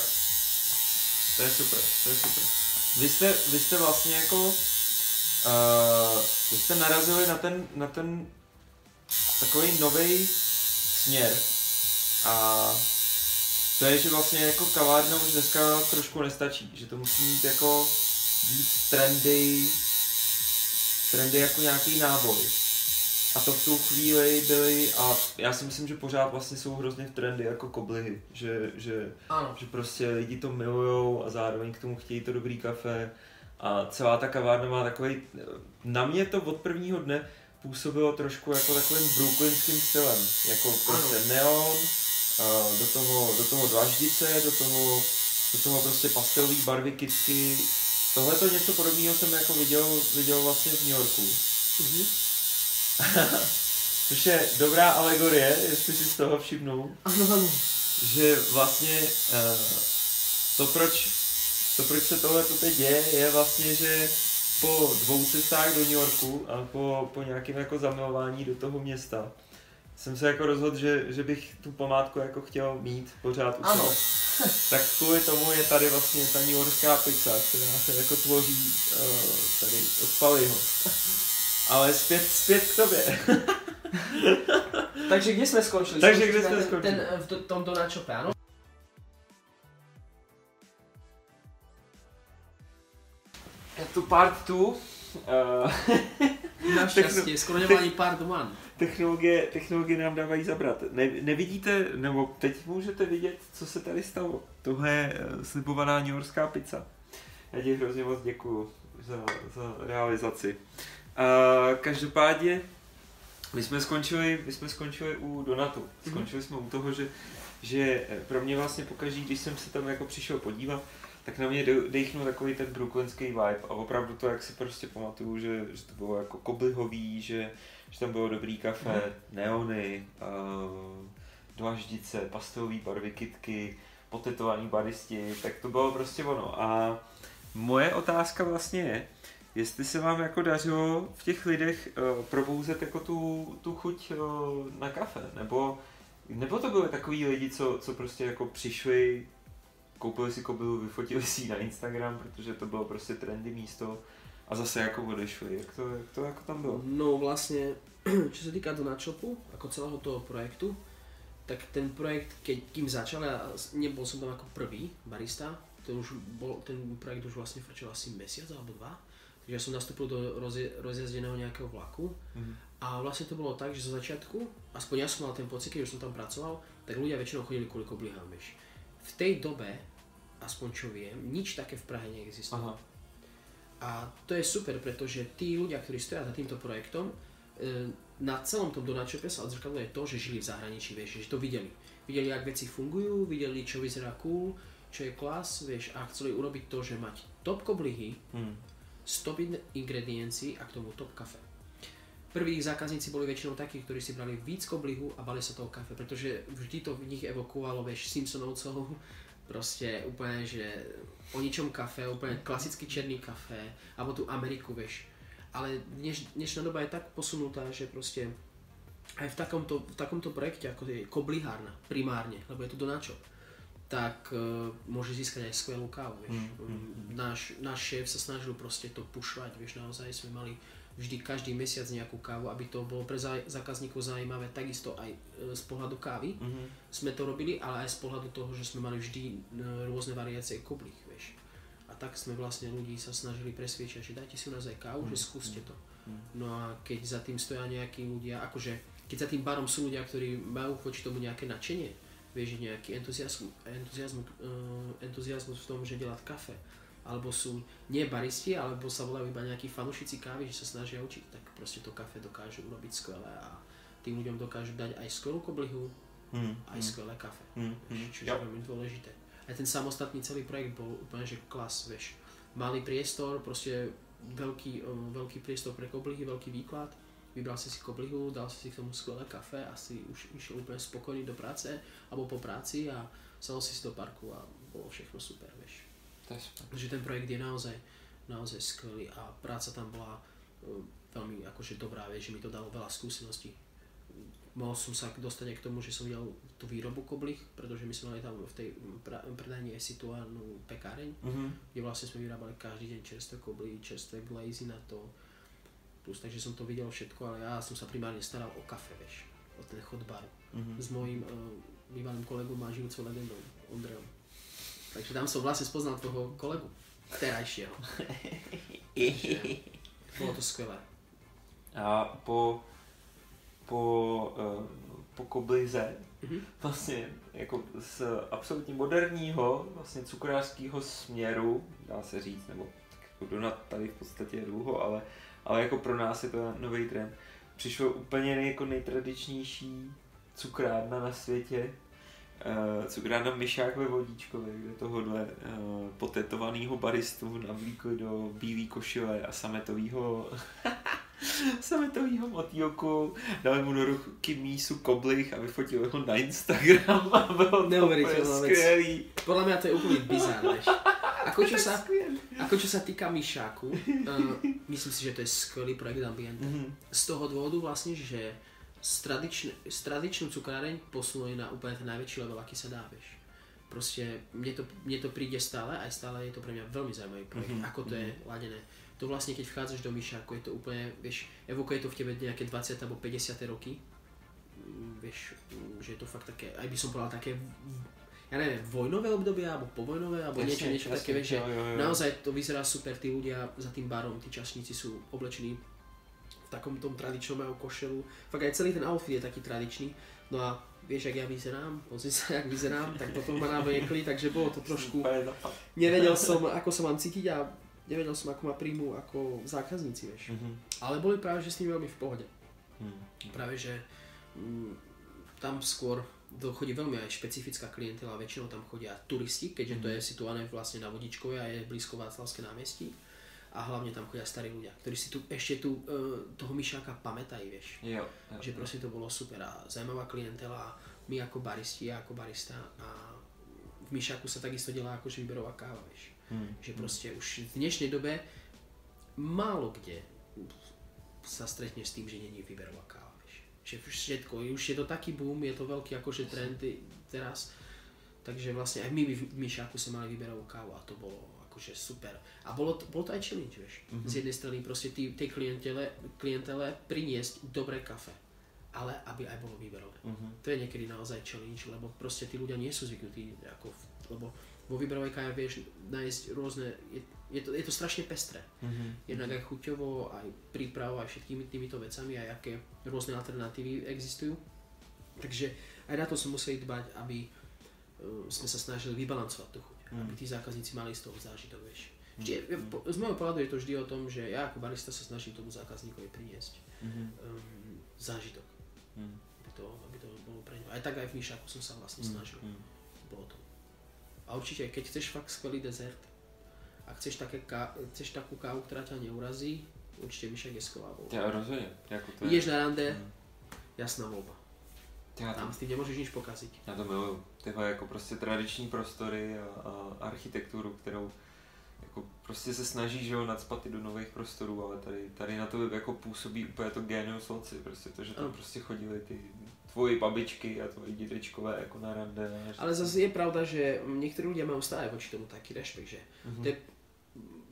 To je super, to je super. Vy jste, vy jste vlastně jako, uh, vy jste narazili na ten, na ten takový nový směr a to je, že vlastně jako kavárna už dneska trošku nestačí, že to musí mít jako víc trendy, trendy jako nějaký náboj. A to v tu chvíli byly, a já si myslím, že pořád vlastně jsou hrozně v trendy jako koblihy, že, že že prostě lidi to milujou a zároveň k tomu chtějí to dobrý kafe. A celá ta kavárna má takový, na mě to od prvního dne působilo trošku jako takovým brooklynským stylem, jako prostě neon, a do toho, do toho dlaždice, do toho, do toho prostě pastelový barvy kitky. Tohle to něco podobného jsem jako viděl, viděl vlastně v New Yorku. Mhm. Což je dobrá alegorie, jestli si z toho všimnul Áno, áno. že vlastně uh, to, proč, to, proč se tohle tu teď děje, je vlastně, že po dvou cestách do New Yorku a po, po nějakém jako zamilování do toho města jsem se jako rozhodl, že, že bych tu památku jako chtěl mít pořád u Ano. sebe. Tak kvůli tomu je tady vlastně ta New Yorkská pizza, která se jako tvoří uh, tady od Paliho. Ale zpět, zpět k tobě. Takže kde sme skončili? Takže kde sme sme ten, skončili? ten, v to- tom donut shope, áno? Je tu part two. Uh, Našťastie, skoro nemal ani part one. Technologie, technologie nám dávají zabrat. Ne, nevidíte, nebo teď můžete vidět, co se tady stalo. Tohle je eh, slibovaná New Yorkská pizza. Já ti hrozně moc děkuju za, za realizaci. Uh, každopádně, my jsme skončili, my jsme skončili u Donatu. Skončili jsme u toho, že, že eh, pro mě vlastně pokaždý, když jsem se tam jako přišel podívat, tak na mě de- dechnul takový ten brooklynský vibe a opravdu to, jak si prostě pamatuju, že, že to bylo jako koblihový, že, že tam bylo dobrý kafe, neony, uh, dlaždice, pastelové barvy, kitky, potetovaný baristi, tak to bylo prostě ono. A moje otázka vlastně je, jestli se vám jako dařilo v těch lidech uh, probouzet jako tu, tu chuť uh, na kafe, nebo, nebo to byly takový lidi, co, co prostě jako přišli, koupili si kobylu, vyfotili si ji na Instagram, protože to bylo prostě trendy místo a zase jako odešli. Jak to, jak to jako tam bylo? No vlastne, čo sa týka Donut Shopu, ako celého toho projektu, tak ten projekt, keď kým začal, ja nebol som tam ako prvý barista, ten, už bol, ten projekt už vlastne frčil asi mesiac alebo dva, takže ja som nastúpil do rozje, rozjazdeného nejakého vlaku Mhm. a vlastne to bolo tak, že zo začiatku, aspoň ja som mal ten pocit, keď už som tam pracoval, tak ľudia väčšinou chodili kvôli koblihám. V tej dobe, aspoň čo viem, nič také v Prahe neexistovalo. Aha. A to je super, pretože tí ľudia, ktorí stoja za týmto projektom, e, na celom tom donačope sa odzrkadluje to, že žili v zahraničí, vieš, že to videli. Videli, ako veci fungujú, videli, čo vyzerá cool, čo je klas, vieš, a chceli urobiť to, že mať top koblihy, z top in- ingrediencií a k tomu top kafe. Prví zákazníci boli väčšinou takí, ktorí si brali víc koblihu a bali sa toho kafe, pretože vždy to v nich evokovalo, vieš, Simpsonovcov, proste úplne, že o ničom kafe, úplne klasický černý kafe, alebo tú Ameriku, vieš. Ale dneš, dnešná doba je tak posunutá, že proste aj v takomto, v takomto projekte, ako je koblihárna, primárne, lebo je to donáčo, tak uh, môže získať aj skvelú kávu, vieš. Mm, náš, náš šéf sa snažil proste to pušovať, vieš, naozaj sme mali vždy každý mesiac nejakú kávu, aby to bolo pre zá- zákazníkov zaujímavé, takisto aj e, z pohľadu kávy Mhm. sme to robili, ale aj z pohľadu toho, že sme mali vždy e, rôzne variácie koblých, vieš. A tak sme vlastne ľudí sa snažili presviečať, že dajte si u nás aj kávu, že skúste to. No a keď za tým stoja nejakí ľudia, akože keď za tým barom sú ľudia, ktorí majú voči tomu nejaké nadšenie, vieš, nejaký entuziasmus, entuziasmus, uh, entuziasmus v tom, že delať kafe, alebo sú nie baristi, alebo sa volajú iba nejakí fanúšici kávy, že sa snažia učiť, tak proste to kafe dokážu urobiť skvelé a tým ľuďom dokážu dať aj skvelú koblihu, Hmm. aj skvelé kafe. Hmm. Vieš, Čo je veľmi dôležité. Aj ten samostatný celý projekt bol úplne že klas, vieš. Malý priestor, proste veľký, veľký priestor pre koblihy, veľký výklad. Vybral si si koblihu, dal si si k tomu skvelé kafe a si už išiel úplne spokojný do práce alebo po práci a sadol si si do parku a bolo všechno super, vieš. To je super. Takže ten projekt je naozaj, naozaj skvelý a práca tam bola um, veľmi akože dobrá, vieš, že mi to dalo veľa skúseností. Mohol som sa dostať aj k tomu, že som videl tú výrobu koblých, pretože my sme mali tam v tej predajni aj situálnu pekáreň, Mhm. kde vlastne sme vyrábali každý deň čerstvé kobly, čerstvé glazy na to. Plus, takže som to videl všetko, ale ja som sa primárne staral o kafe, vieš, o ten chod baru. Mhm. S mojím uh, bývalým kolegom a žijúcou legendou, Ondrejom. Takže tam som vlastne spoznal toho kolegu, terajšieho. Takže bolo to skvelé. A po, po, uh, po koblize, Mhm. vlastně jako z absolutně moderního, vlastně cukrářského směru, dá se říct, nebo tak Donat tady v podstatě je dlouho, ale, ale jako pro nás je to nový trend. Přišlo úplně jako nejtradičnější cukrárna na světě, Cukrárna Myšák ve Vodíčkově, kde tohohle uh, potetovaného baristu navlíkli do bílé košile a sametového sametovýho motýlku, dali mu do ruky mísu koblich a vyfotili ho na Instagram a bylo to Neuveriteľná vec. skvělý. Podľa mňa to je úplný bizár. Ako čo sa, ako čo sa týka Myšáku, uh, myslím si, že to je skvelý projekt Ambiente. Mhm. Z toho dôvodu vlastne, že z, tradičn- z tradičnú cukráreň posunuli na úplne ten najväčší level, aký sa dá, vieš. Proste mne to, mne to príde stále, aj stále je to pre mňa veľmi zaujímavý projekt, Mhm, ako to je ladené. To vlastne, keď vchádzaš do Myšáku, je to úplne, vieš, evokuje to v tebe nejaké 20 alebo 50 roky. Mm, Vieš, mm, že je to fakt také, aj by som povedal také, ja neviem, vojnové obdobie, alebo povojnové, alebo niečo, Jasne, niečo jasne, také, vieš, že jo, jo, jo. naozaj to vyzerá super, tí ľudia za tým barom, tí čašníci sú oblečení takom tom tradičnom majú košelu. Fakt aj celý ten outfit je taký tradičný. No a vieš, jak ja vyzerám, pozri sa, jak vyzerám, tak potom ma navliekli, takže bolo to trošku... Nevedel som, ako sa mám cítiť a nevedel som, ako ma príjmu ako zákazníci, vieš. Mhm. Ale boli práve, že s nimi veľmi v pohode. Mhm. Práve, že mm, tam skôr to chodí veľmi aj špecifická klientela, väčšinou tam chodia turisti, keďže to je situované vlastne na Vodičkove a je blízko Václavské námestí. A hlavne tam chodia starí ľudia, ktorí si tu ešte tu, e, toho myšáka pamätajú, vieš. Jo, jo. Že proste to bolo super a zaujímavá klientela, my ako baristi, ja ako barista a v myšáku sa takisto delá akože výberová káva, vieš. Mhm. Že proste už v dnešnej dobe málo kde sa stretneš s tým, že není výberová káva, vieš. Že všetko, už je to taký boom, je to veľký akože trend teraz. Takže vlastne aj my v Myšáku sme mali výberovú kávu a to bolo akože super. A bolo to, bolo to aj challenge, vieš. Mhm. Z jednej strany proste tí, tej klientele, klientele priniesť dobré kafe, ale aby aj bolo výberové. Mhm. To je niekedy naozaj challenge, lebo proste tí ľudia nie sú zvyknutí, ako, lebo vo výberovej káve vieš nájsť rôzne, je, je, to, je to strašne pestré. Mhm. Jednak aj chuťovo, aj prípravou, aj všetkými týmito vecami, aj aké rôzne alternatívy existujú. Takže aj na to sme museli dbať, aby uh, sme sa snažili vybalancovať tú chuť. Mm. Aby tí zákazníci mali z toho zážitok, vieš. Čiže, po- z môjho pohľadu je to vždy o tom, že ja ako barista sa snažím tomu zákazníkovi priniesť Mhm. um, zážitok, Mhm. aby to, aby to bolo pre neho. Aj tak aj v Myšaku som sa vlastne snažil. Mhm. Bolo to. A určite, keď chceš fakt skvelý dezert a chceš, také ká- chceš takú kávu, ktorá ťa neurazí, určite Myšak je skvelá voľba. Ja to je. Ideš na rande, Mhm. jasná voľba. Já Tam s tým nemôžeš nič pokaziť. já to miluju. Tyhle jako prostě tradiční prostory a, a architekturu, kterou jako prostě se snaží, že jo, nadspat i do nových prostorů, ale tady, tady na to jako působí úplně to genius loci, prostě to, že tam Ano. prostě chodili ty tvoji babičky a tvoji dědečkové jako na rande. Ale zase je pravda, že niektorí ľudia majú stále voči tomu taký rešpekt, že Mhm. to je,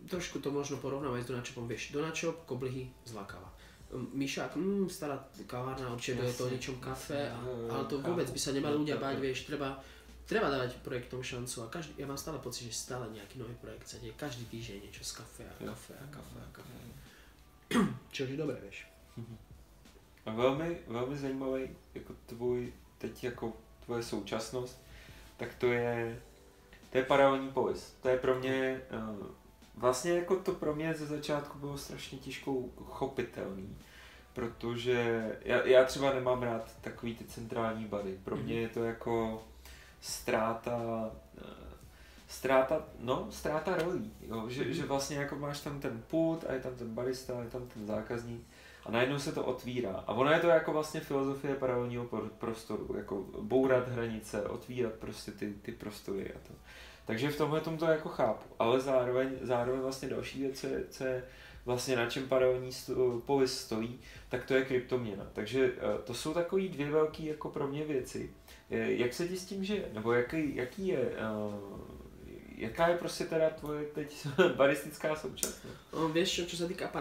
trošku to možno porovnávať s Donačopom, vieš, Donačop, koblihy, zlá káva. Um, Myšák, mm, stará kavárna, určite je to o Jasne. niečom kafe, a, jo, ale to vôbec by sa nemali ľudia báť, vieš, treba, treba dávať projektom šancu a každý, ja mám stále pocit, že stále nejaký nový projekt sa deje, každý týždeň niečo z kafe a kafe a kafe a kafe. Čož je dobré, vieš. A velmi, velmi zajímavý, jako tvůj, teď jako tvoje současnost, tak to je, to je paralelní polis. To je pro mě, uh, vlastně jako to pro mě ze začátku bylo strašně těžko chopitelný, protože já, já třeba nemám rád takový ty centrální bary. Pro mě Mhm. je to jako ztráta, eh, ztráta, no, ztráta rolí, jo? Že, Mhm. že vlastně jako máš tam ten pult a je tam ten barista, je tam ten zákazník a najednou se to otvírá. A ono je to jako vlastně filozofie paralelního prostoru, jako bourat hranice, otvírat prostě ty, ty prostory a to. Takže v tomhle tom to jako chápu, ale zároveň, zároveň vlastně další věc, je, co je vlastně na čem paralelní polis stojí, tak to je kryptoměna. Takže eh, to jsou takový dvě velké jako pro mě věci. Eh, Jak se ti s tím žije? Nebo jaký, jaký je, uh, jaká je prostě teda tvoje teď baristická současnost? No, vieš čo, čo sa týka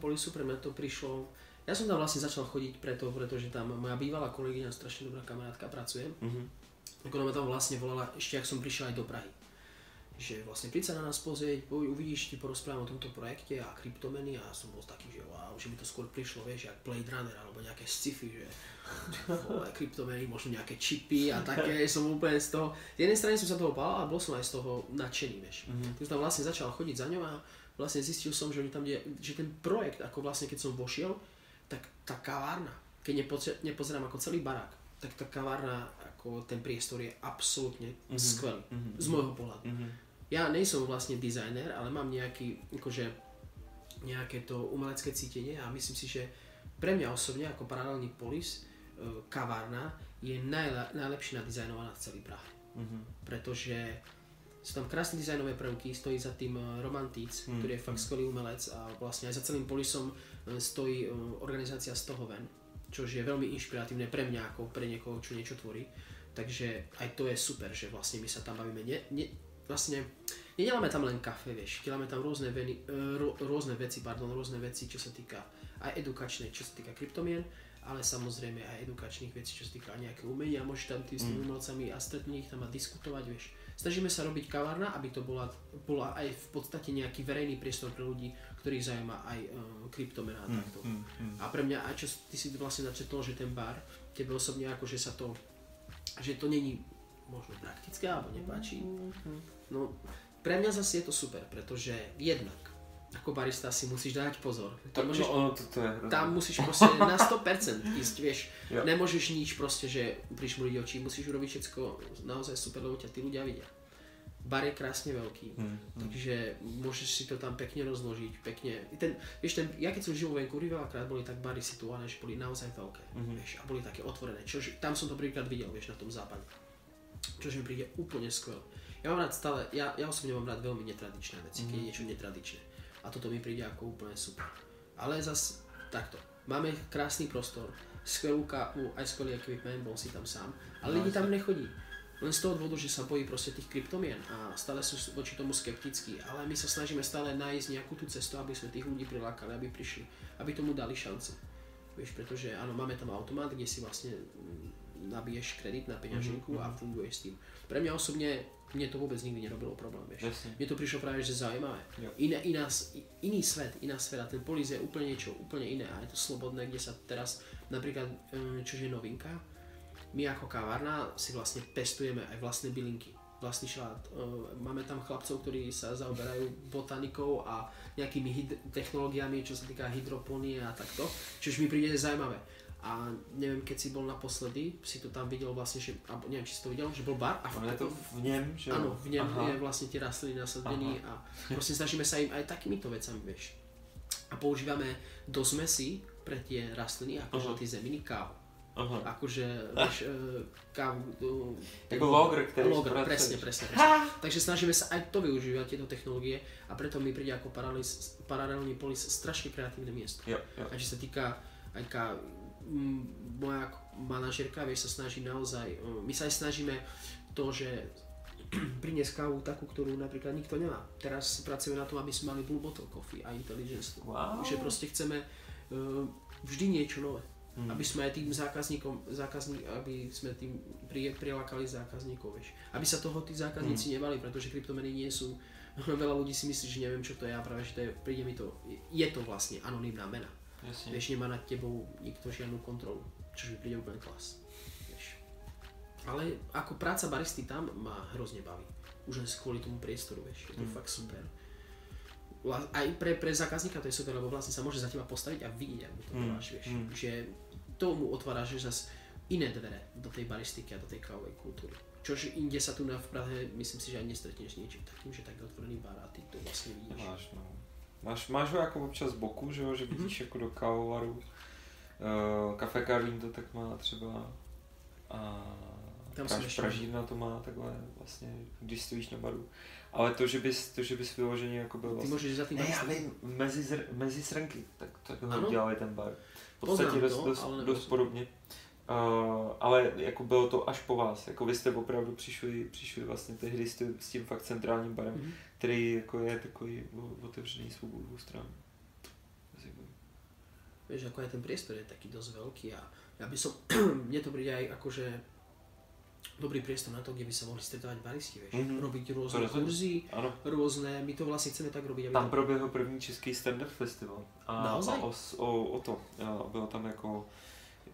polisu, pre mňa to prišlo... Ja som tam vlastne začal chodiť preto, pretože tam moja bývalá kolegyňa, strašne dobrá kamarátka, pracuje. Mhm. Tak ona ma tam vlastne volala ešte, ak som prišiel aj do Prahy. Že vlastne príď sa na nás pozrieť, uvidíš, ti porozprávam o tomto projekte a kryptomeny a som bol taký, že wow, že by to skôr prišlo, vieš, jak Blade Runner alebo nejaké sci-fi, že vole, kryptomeny, možno nejaké čipy a také, som úplne z toho, z jednej strany som sa toho bál a bol som aj z toho nadšený, vieš. Mhm. Tak som tam vlastne začal chodiť za ňou a vlastne zistil som, že tam, je, že ten projekt, ako vlastne keď som vošiel, tak tá kavárna, keď nepoze- nepozerám ako celý barák, tak tá kavárna, ako ten priestor je absolútne Mhm. skvelý. Mhm. Z môjho pohľadu. Mhm. Ja nejsom vlastne dizajner, ale mám nejaký, akože, nejaké to umelecké cítenie a myslím si, že pre mňa osobne ako paralelný polis e, kavárna je najle, najlepšie nadizajnovaná v celý Prahe. Mhm. Pretože sú tam krásne dizajnové prvky, stojí za tým e, Romantic, Hmm, ktorý je fakt hmm. skvelý umelec a vlastne aj za celým polisom e, stojí organizácia z toho ven, čo je veľmi inšpiratívne pre mňa ako pre niekoho, čo niečo tvorí. Takže aj to je super, že vlastne my sa tam bavíme. Ne, ne, vlastne nedeláme tam len kafe, vieš, deláme tam rôzne, veny, e, rô, rôzne veci, pardon, rôzne veci, čo sa týka aj edukačnej, čo sa týka kryptomien, ale samozrejme aj edukačných vecí, čo sa týka nejaké umenia, môžeš tam tým s tými Mm. umelcami a stretnúť ich tam a diskutovať, vieš. Snažíme sa robiť kavárna, aby to bola, bola aj v podstate nejaký verejný priestor pre ľudí, ktorých zaujíma aj uh, kryptomena a Mhm. takto. Mhm. Mhm. A pre mňa, aj čo ty si vlastne načetol, že ten bar, tebe osobne ako, že sa to, že to není možno praktické, alebo nepáči. No, pre mňa zase je to super, pretože jednak, ako barista si musíš dať pozor. Ty môžeš, no, to, to je tam musíš proste na 100% ísť, vieš. Jo. Nemôžeš nič proste, že prišmuriť oči, musíš urobiť všetko naozaj super, lebo ťa tí ľudia vidia. Bar je krásne veľký, Mhm. takže môžeš si to tam pekne rozložiť, pekne. Ten, vieš, ten, ja keď som žil vo Vancouveri, veľakrát boli tak bary situované, že boli naozaj veľké, Mhm. vieš, a boli také otvorené, čož, tam som to prvýkrát videl, vieš, na tom západe. Čož mi príde úplne skvelé. Ja mám rád stále, ja, ja osobne mám rád veľmi netradičné veci, keď je Mhm. niečo netradičné. A toto mi príde ako úplne super. Ale zas takto, máme krásny prostor, skvelú kávu, aj skvelý equipment, bol si tam sám, ale No, lidi tam nechodí. Len z toho dôvodu, že sa bojí proste tých kryptomien a stále sú voči tomu skeptickí, ale my sa snažíme stále nájsť nejakú tú cestu, aby sme tých ľudí prilákali, aby prišli, aby tomu dali šanci. Vieš, pretože áno, máme tam automat, kde si vlastne nabiješ kredit na peňaženku Mhm, a funguješ s tým. Pre mňa osobne, mne to vôbec nikdy nerobilo problém, vieš. Jasne. Mne to prišlo práve že zaujímavé. Jo. Iná, iná, iný svet, iná sféra, ten polis je úplne niečo úplne iné a je to slobodné, kde sa teraz napríklad, um, čo je novinka, my ako kavárna si vlastne pestujeme aj vlastné bylinky. vlastný šalát. Uh, máme tam chlapcov, ktorí sa zaoberajú botanikou a nejakými technológiami, čo sa týka hydroponie a takto, čo mi príde zaujímavé. A neviem, keď si bol naposledy, si to tam videl vlastne, že, alebo neviem, či si to videl, že bol bar a je to v něm, že? Áno, v Aha. je vlastne tie rastliny nasadení a proste snažíme sa im aj takýmito vecami, vieš. A používame do zmesi pre tie rastliny, akože Aha. tie zeminy kávu. Aha. Akože, vieš, e, kávu... e, Jako logr, ktorý Logr, presne, presne, presne. Takže snažíme sa aj to využívať, tieto technológie a preto mi príde ako paralelný polis strašne kreatívne miesto. Jo, jo. A čo sa týka aj m, moja manažerka, vieš, sa snaží naozaj, my sa aj snažíme to, že priniesť kávu takú, ktorú napríklad nikto nemá. Teraz pracujeme na tom, aby sme mali Blue Bottle Coffee a Intelligence. Wow. Že proste chceme uh, vždy niečo nové. Hmm. Aby sme aj tým zákazníkom, zákazník, aby sme tým pri, prilákali zákazníkov, vieš. Aby sa toho tí zákazníci Hmm. nebali, pretože kryptomeny nie sú, veľa ľudí si myslí, že neviem čo to je a práve, že to je, príde mi to, je to vlastne anonymná mena. Jasně. Vieš, nemá nad tebou nikto žiadnu kontrolu, čo mi príde úplne klas. Vieš. Ale ako práca baristy tam ma hrozne baví. Už len kvôli tomu priestoru, vieš, je to Mm. fakt super. Aj pre, pre zákazníka to je super, lebo vlastne sa môže za teba postaviť a vidieť, ako to Mm, děláš, vieš. mm. Že tomu otváraš že zas iné dvere do tej baristiky a do tej kávovej kultúry. Čož inde sa tu na v Prahe, myslím si, že aj nestretneš niečím takým, že tak otvorený bar a ty to vlastne vidíš. Máš, no. Máš, máš ho jako občas z boku, že jo, že vidíš jako do kávovaru. Uh, Kafe Karlín to tak má třeba. A Tam Praž, Pražírna to má takhle vlastně, když stojíš na baru. Ale to, že bys, to, že bys vyloženě jako byl Ty vlastně... môžeš za tým Ne, já vím, mezi, zr, mezi srnky, tak, tak Ano. dělali ten bar. V podstatě Poznám dost, to, dost, ale dost podobně. Uh, ale jako bylo to až po vás, jako vy jste opravdu přišli, přišli vlastně tehdy s, tím- s tím fakt centrálním barem, Mhm. Který jako je takový otevřený stranu. Zajímavý. Vieš, ako aj ten priestor je taký dosť veľký a ja by som, mne to príde aj akože dobrý priestor na to, kde by sa mohli stretovať baristi, vieš. Mhm. Robiť rôzne rozhodne. kurzy, Ano, rôzne, my to vlastne chceme tak robiť, aby tam proběhl první český stand-up festival. A, Naozaj? a o, o, o to, a bylo tam jako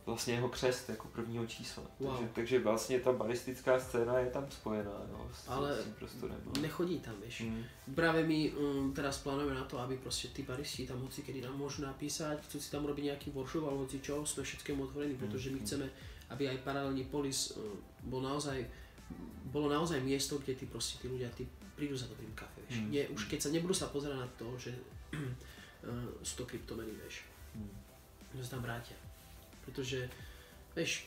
vlastně jeho křest jako prvního čísla. Wow. Takže, takže vlastně ta baristická scéna je tam spojená jo, s, Ale s tím prostorem. no. Nechodí tam, vieš. Mm. Práve my um, teraz plánujeme na to, aby proste tí baristi tam hoci kedy nám môžu napísať, chcú si tam robiť nejaký workshop alebo hoci čo, sme všetkému otvorení, pretože my Mhm. chceme, aby aj paralelný polis um, bol naozaj, bolo naozaj miesto, kde tí proste tí ľudia tí prídu za dobrým kafe, vieš. Mhm. Nie, už keď sa nebudú sa pozerať na to, že uh, sú to kryptomeny, vieš. Mm. Že sa tam vrátia. Pretože, vieš,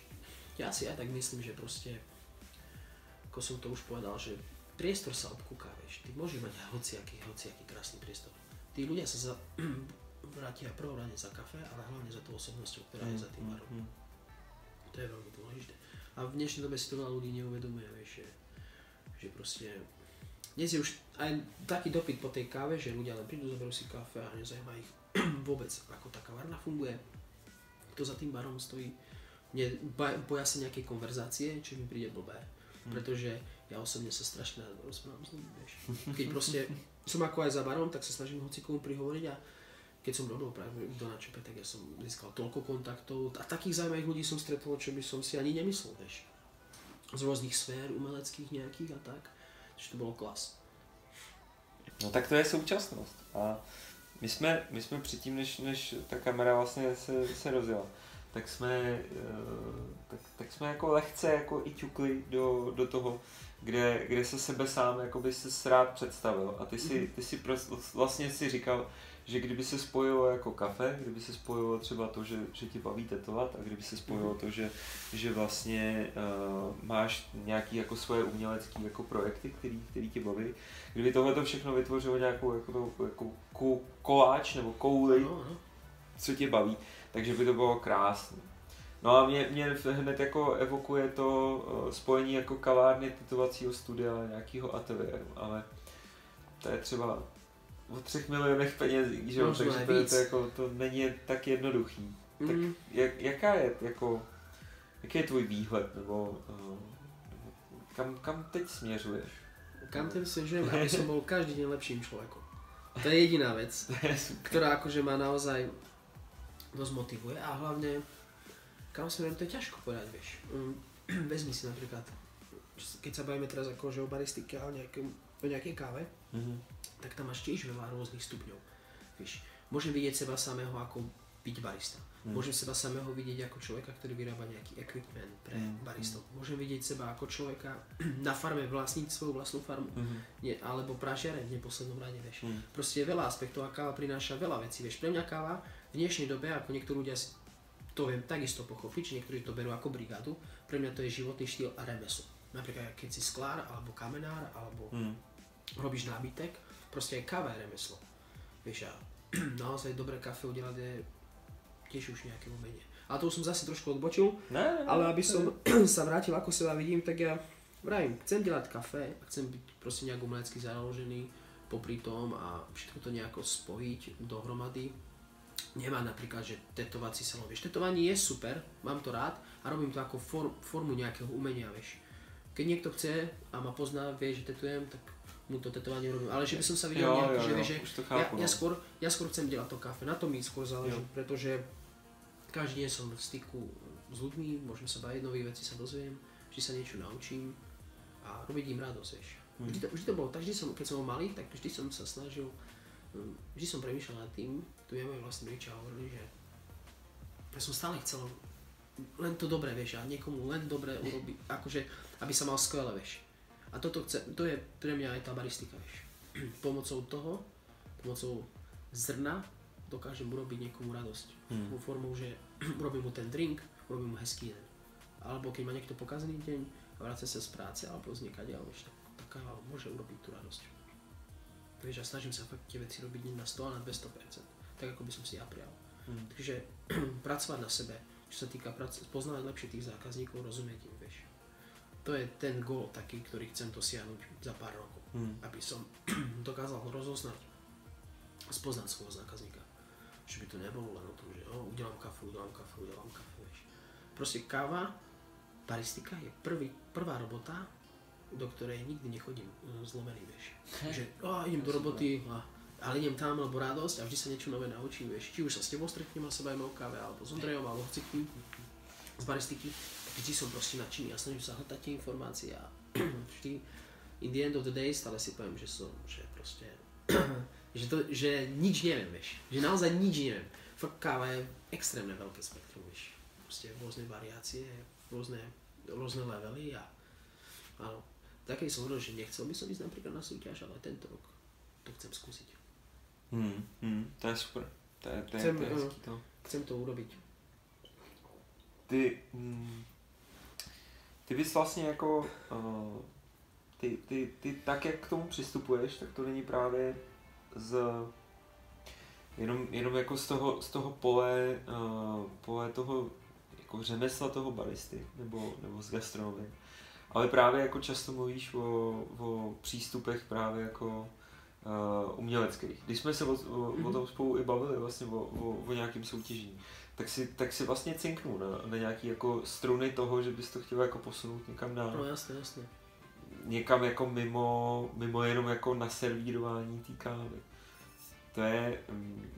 ja si aj tak myslím, že proste, ako som to už povedal, že priestor sa obkúka, vieš. Ty môžeš mať hociaký, hociaký krásny priestor. Tí ľudia sa za, vrátia prvom rade za kafe, ale hlavne za tou osobnosťou, ktorá je za tým barom. Mm. To je veľmi dôležité. A v dnešnej dobe si to veľa ľudí neuvedomuje, vieš, že, že proste... Dnes je už aj taký dopyt po tej káve, že ľudia len prídu, zoberú si kafe a nezajíma ich vôbec, ako tá kavárna funguje, kto za tým barom stojí. Ne, boja sa nejakej konverzácie, čo mi príde blbé. Pretože ja osobne sa strašne rád rozprávam s ľuďmi, vieš. Keď proste som ako aj za barom, tak sa snažím hoci komu prihovoriť a keď som robil práve do načepe, tak ja som získal toľko kontaktov a takých zaujímavých ľudí som stretol, čo by som si ani nemyslel, vieš. Z rôznych sfér umeleckých nejakých a tak. Čiže to bolo klas. No tak to je současnost. A my jsme, my jsme předtím, než, než ta kamera vlastně se, se rozjela, tak jsme, eh, tak, tak jsme jako lehce jako i ťukli do, do toho, kde, kde se sebe sám jako by se rád představil. A ty si, ty si pros- vlastně si říkal, že kdyby se spojilo jako kafe, kdyby se spojilo třeba to, že, že ti baví tetovat a kdyby se spojilo to, že, že vlastně uh, máš nějaký jako svoje umělecké jako projekty, který, který tě baví, kdyby tohle to všechno vytvořilo nějakou jako, to, jako ko, koláč nebo kouli, co tě baví, takže by to bylo krásné. No a mě, mě hned jako evokuje to uh, spojení jako kavárny, tetovacího studia, nějakého ateliéru, ale to je třeba o třech milionech penězí, že jo, Možná takže to, je, to, jako, to není tak jednoduchý. Tak Mm, jak, jaká je, jako, jaký je tvůj výhled, nebo uh, kam, kam teď směřuješ? kam ten smežujem, aby som bol každý deň lepším človekom. To je jediná vec. Je ktorá akože ma naozaj dosť motivuje a hlavne kam smerujem, to je ťažko povedať, vieš. Vezmi si napríklad keď sa bavíme teraz akože o baristike a o nejakej káve, Mhm. tak tam máš tiež veľa rôznych stupňov. Vieš, môžem vidieť seba samého ako byť barista. Mm. Môžem seba samého vidieť ako človeka, ktorý vyrába nejaký equipment pre Mm, baristov. Môžem vidieť seba ako človeka na farme vlastniť svoju vlastnú farmu. Mhm. Nie, alebo pražiare v neposlednom rade, vieš. Mm. Proste je veľa aspektov a káva prináša veľa vecí, vieš. Pre mňa káva v dnešnej dobe, ako niektorí ľudia to viem takisto pochopiť, či niektorí to berú ako brigádu, pre mňa to je životný štýl a remeslo. Napríklad keď si sklár, alebo kamenár, alebo Mhm. Robíš nábytek, proste aj káva je remeslo. Vieš, a naozaj dobré kafe udelať je tiež už nejaké umenie. Ale to už som zase trošku odbočil, Ne, ne, ne. ale aby som sa vrátil, ako seba vidím, tak ja vravím, chcem delať kafe, a chcem byť proste nejak umelecky založený popri tom a všetko to nejako spojiť dohromady. Nemá napríklad, že tetovací salón, vieš, tetovanie je super, mám to rád a robím to ako form, formu nejakého umenia, vieš. Keď niekto chce a ma pozná, vie, že tetujem, tak mu to tetovanie robím. Ale že by som sa videl Jo, nejak, jo, že, jo, že to ja, chápu, ja, no. skôr, ja skôr chcem delať to kafe, na to mi skôr záleží, Jo. pretože každý deň som v styku s ľuďmi, môžem sa baviť, nové veci sa dozviem, vždy sa niečo naučím a robiť im radosť, vieš. Hmm. Vždy to, vždy to bolo tak, vždy som, keď som bol malý, tak vždy som sa snažil, hm, vždy som premýšľal nad tým, tu je môj vlastný rodičia hovorili, že ja som stále chcel len to dobré, vieš, a niekomu len dobre urobiť, akože, aby sa mal skvelé, vieš. A toto chce, to je pre mňa aj tá baristika, vieš. Pomocou toho, pomocou zrna dokážem urobiť niekomu radosť. Hmm. Vo formou, že urobím mu ten drink, urobím mu hezký deň. Alebo keď má niekto pokazený deň a vracia sa z práce alebo z niekadia, vieš, tak, tak káva môže urobiť tú radosť. Vieš, a snažím sa fakt tie veci robiť na 100, ale na 200%. Tak ako by som si ja prijal. Hmm. Takže pracovať na sebe, čo sa týka prac- poznávať lepšie tých zákazníkov, rozumieť im. To je ten gól taký, ktorý chcem dosiahnuť za pár rokov. Hmm. Aby som dokázal rozoznať a spoznať svojho zákazníka. Že by to nebolo len o tom, že oh, udelám kafe, udelám kafe, udelám kafe, vieš. Proste káva, baristika je prvý, prvá robota, do ktorej nikdy nechodím e, zlomený, vieš. Že oh, idem do roboty, a, ale idem tam, lebo radosť a vždy sa niečo nové naučím, vieš. Či už sa s tebou stretnem a sa bavíme o káve, alebo s Ondrejom, alebo hocikým z baristiky, vždy som proste nadšený a snažím sa hľadať tie informácie a vždy in the end of the day stále si poviem, že som, že proste, že, to, že nič neviem, vieš. Že naozaj nič neviem. Fakt káva je extrémne veľké spektrum, vieš. Proste rôzne variácie, rôzne, rôzne levely a áno. Taký som hovoril, že nechcel by som ísť napríklad na súťaž, ale tento rok to chcem skúsiť. Hmm. Hmm. To je super. To je, to je, Chcem, to je hezký to. Chcem to urobiť. Ty, mm, ty bys vlastně jako, uh, ty, ty, ty tak, jak k tomu přistupuješ, tak to není právě z, jenom, jenom jako z toho, z toho pole, uh, pole toho jako řemesla toho baristy, nebo, nebo z gastronomie. Ale právě jako často mluvíš o, o přístupech právě jako uh, uměleckých. Když jsme se o, o, o tom spolu i bavili vlastně o, o, o nějakém soutěžení, tak si, tak si vlastně cinknu na, na nějaký jako struny toho, že bys to chtěl jako posunout někam na, No jasné, jasné. někam jako mimo, mimo jenom jako na servírování té kávy. To je, mm,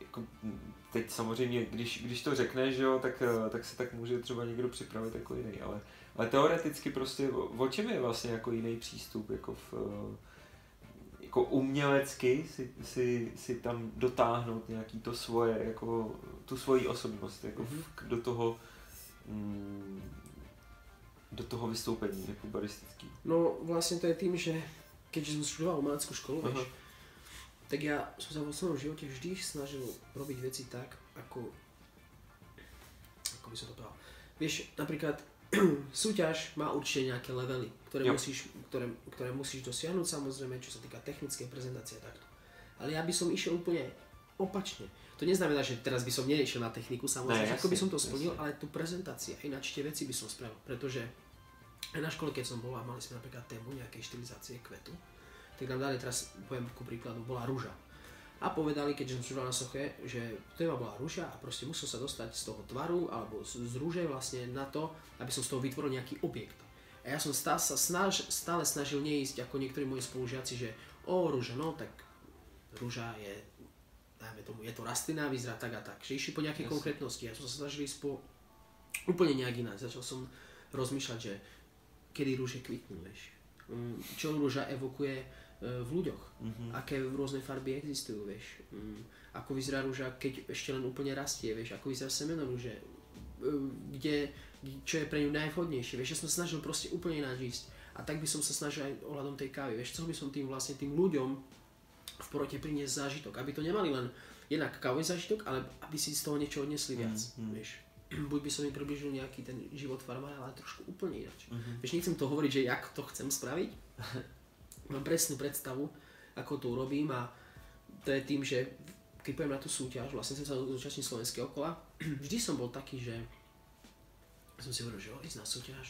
jako, mm, teď samozřejmě, když, když to řekneš, jo, tak, eh, tak se tak může třeba někdo připravit jako jiný, ale, ale teoreticky prostě, o, o čem je vlastně jako jiný přístup, jako v, eh, jako umělecky si, si, si tam dotáhnout nějaký to svoje, jako tu svoji osobnost, jako Mhm. v, do toho, mm, do toho vystoupení, jako baristický. No vlastne to je tým, že keďže som študoval umeleckú školu, Aha. vieš, tak ja som sa vo svojom živote vždy snažil robiť veci tak, ako, ako by som to povedal. Vieš, napríklad súťaž má určite nejaké levely, ktoré Jo. musíš, ktoré, ktoré musíš dosiahnuť samozrejme, čo sa týka technickej prezentácie a takto. Ale ja by som išiel úplne opačne. To neznamená, že teraz by som nešiel na techniku, samozrejme, Ne, ako by som to splnil, jasne. ale tú prezentáciu, ináč tie veci by som spravil, pretože aj na škole, keď som bol a mali sme napríklad tému nejakej štilizácie kvetu, tak nám dali teraz, poviem ku príkladu, bola rúža. A povedali, keďže som na Soche, že téma bola rúža a proste musel sa dostať z toho tvaru alebo z, z rúže vlastne na to, aby som z toho vytvoril nejaký objekt. A ja som stále sa snaž, stále snažil neísť ako niektorí moji spolužiaci, že o rúža, no tak rúža je, dajme tomu, je to rastlina, vyzerá tak a tak. Že išli po nejakej Jasne. konkrétnosti. Ja som sa snažil ísť po úplne nejak ináč. Začal som rozmýšľať, že kedy rúže kvitnú, vieš. Mm, Čo rúža evokuje v ľuďoch. Mhm. Aké rôzne farby existujú, vieš. Mm, Ako vyzerá rúža, keď ešte len úplne rastie, vieš. Ako vyzerá semeno rúže. E, Kde, čo je pre ňu najvhodnejšie, vieš. Ja som snažil proste úplne ináč ísť. A tak by som sa snažil aj ohľadom tej kávy, vieš. Chcel by som tým vlastne tým ľuďom v porote priniesť zážitok. Aby to nemali len jednak kávový zážitok, ale aby si z toho niečo odnesli viac, Mm, mm. vieš. Buď by som im približil nejaký ten život farmára, ale trošku úplne ináč. Mhm. Vieš, nechcem to hovoriť, že jak to chcem spraviť. Mám presnú predstavu, ako to urobím a to je tým, že keď poviem na tú súťaž, vlastne som sa zúčastnil slovenského kola, vždy som bol taký, že som si hovoril, že o, ísť na súťaž,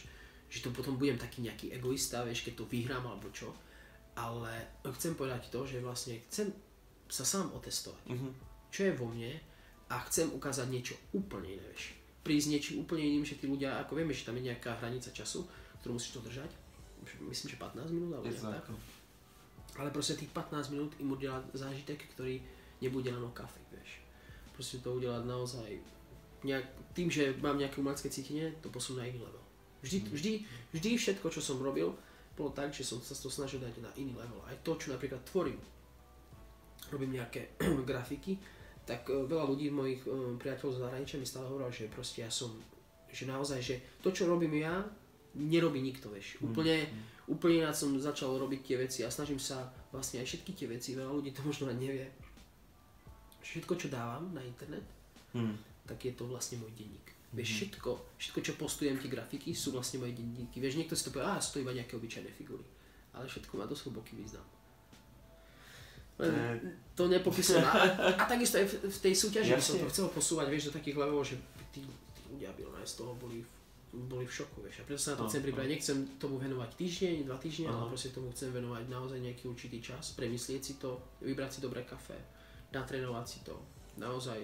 že to potom budem taký nejaký egoista, vieš, keď to vyhrám alebo čo. Ale chcem povedať to, že vlastne chcem sa sám otestovať Mhm. čo je vo mne a chcem ukázať niečo úplne iné, vieš. Prísť niečím úplne iným, že tí ľudia, ako vieme, že tam je nejaká hranica času, ktorú musíš dodržať. Myslím, že 15 minút alebo nejak tak. tak. Ale proste tých 15 minút im udelať zážitek, ktorý nebude len o kafe, vieš. Proste to udelať naozaj nejak, tým, že mám nejaké umelecké cítenie, to posunú na iný level. Vždy, vždy, vždy všetko, čo som robil, bolo tak, že som sa to snažil dať na iný level. Aj to, čo napríklad tvorím, robím nejaké grafiky, tak e, veľa ľudí mojich e, priateľov z zahraničia mi stále hovorilo, že proste ja som, že naozaj, že to, čo robím ja, nerobí nikto, vieš. Úplne, úplne ináč som začal robiť tie veci a snažím sa vlastne aj všetky tie veci, veľa ľudí to možno ani nevie. Všetko, čo dávam na internet, Mhm. tak je to vlastne môj denník. Vieš, všetko, všetko, čo postujem, tie grafiky, sú vlastne moje denníky. Vieš, niekto si to povie, a sú to iba nejaké obyčajné figúry. Ale všetko má dosť hlboký význam. Len to nepopisujem. A, a takisto aj v, v tej súťaži by som to chcel posúvať, vieš, do takých levelov, že tí, tí ľudia by normálne z toho boli, boli v šoku, vieš. A preto sa na to No, chcem no. pripraviť. Nechcem tomu venovať týždeň, dva týždne, ale proste tomu chcem venovať naozaj nejaký určitý čas, premyslieť si to, vybrať si dobré kafe, natrénovať si to. Naozaj.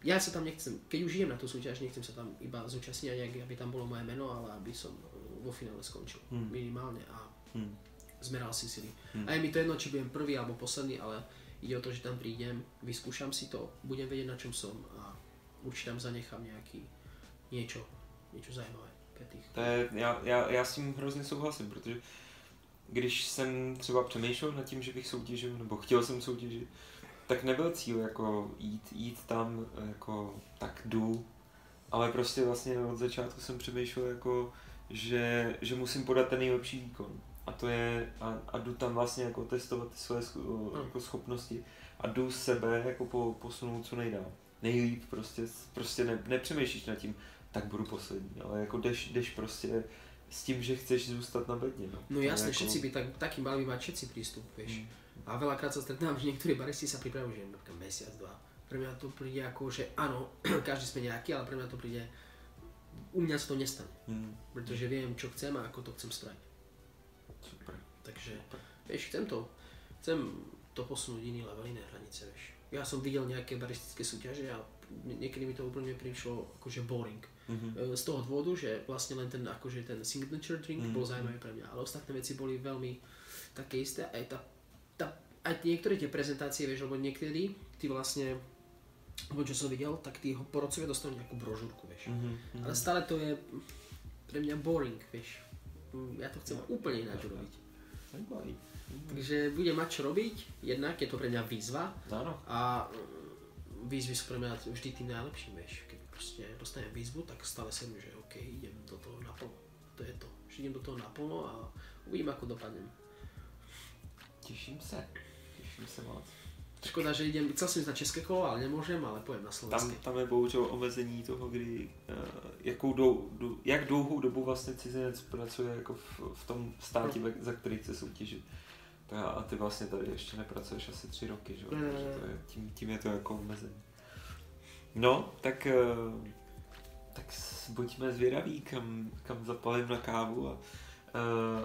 Ja sa tam nechcem, keď už idem na tú súťaž, nechcem sa tam iba zúčastniť, nejak, aby tam bolo moje meno, ale aby som vo finále skončil. Hmm. Minimálne a Hmm. zmeral si sily. Hmm. A je mi to jedno, či budem prvý alebo posledný, ale ide o to, že tam prídem, vyskúšam si to, budem vedieť, na čom som a určite tam zanechám nejaký niečo, niečo zajímavé pre tých. To je, já, já, já s tím hrozně souhlasím, protože když jsem třeba přemýšlel nad tím, že bych soutěžil, nebo chtěl jsem soutěžit, tak nebyl cíl jako jít, jít tam jako tak jdu, ale prostě vlastně od začátku jsem přemýšlel jako, že, že musím podat ten nejlepší výkon. A to je, a, a jdu tam vlastně jako testovat ty své scho- jako schopnosti a jdu sebe jako po, posunout co nejdál. Nejlíp prostě, prostě ne, nepřemýšlíš nad tím, tak budu poslední, ale jako jdeš, jdeš prostě s tím, že chceš zůstat na bedně. No, No jasne, jako- všetci by tak, taký mali mať všetci prístup, vieš. Mm. A veľakrát sa stretám, že niektorí baristi sa pripravujú, že napríklad mesiac, dva. Pre mňa to príde ako, že áno, každý sme nejaký, ale pre mňa to príde, u mňa sa to nestane, Mm, pretože viem, čo chcem a ako to chcem spraviť. super. Takže, vieš, chcem to, chcem to posunúť iný level, iné hranice, vieš. Ja som videl nejaké baristické súťaže a niekedy mi to úplne prišlo akože boring. Mhm. E, Z toho dôvodu, že vlastne len ten, akože ten signature drink Mhm. bol zaujímavý pre mňa, ale ostatné veci boli veľmi také isté. Aj, tá, tá, aj niektoré tie prezentácie, vieš, lebo niekedy ty vlastne, lebo čo som videl, tak tí porodcovia dostanú nejakú brožúrku, vieš. Mhm, mhm. Ale stále to je pre mňa boring, vieš. Ja to chcem úplne ináč urobiť. Takže budem mať čo robiť, jednak je to pre mňa výzva Áno. a mm, výzvy sú pre mňa vždy tým najlepším, vieš. Proste dostanem výzvu, tak stále sa že OK, idem do toho naplno. To je to. Že idem do toho naplno a uvidím, ako dopadnem. Těším se. Těším se moc. Škoda, že idem, chcel som ísť na české kolo, ale nemôžem, ale pojem na Tam, slovenské. tam je bohužel omezení toho, kdy, uh, jakou dou, dou, jak dlouhou dobu vlastně cizinec pracuje jako v, v tom státě, ve- za který chce soutěžit. A ty vlastně tady ještě nepracuješ asi tři roky, že? Ne, ne, Takže to je, tím, tím je to jako omezení. No, tak, uh, tak buďme zvědaví, kam, kam zapalím na kávu a, uh,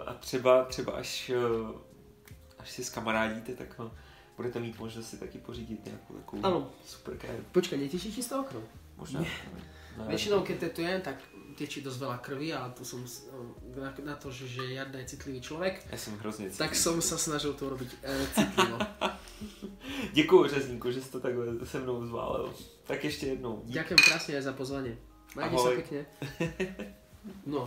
a třeba, třeba až, uh, až si skamarádíte, tak no, budete mít možnost si taky pořídit nějakou takovou Áno, super kávu. počkaj, netečí ti z toho krv? Možná. Ne. Väčšinou, keď tetujem, tak tečí dosť veľa krvi, ale tu som s- na, na to, že, že Jarda je citlivý človek, Já jsem hrozně tak citlivý. som sa snažil to urobiť e, citlivo. Děkuju Řezníku, že jsi to takhle se mnou zválil. Tak ještě jednou. Dík. Ďakujem krásne aj za pozvanie. Majte sa Ahoj. pekne. No.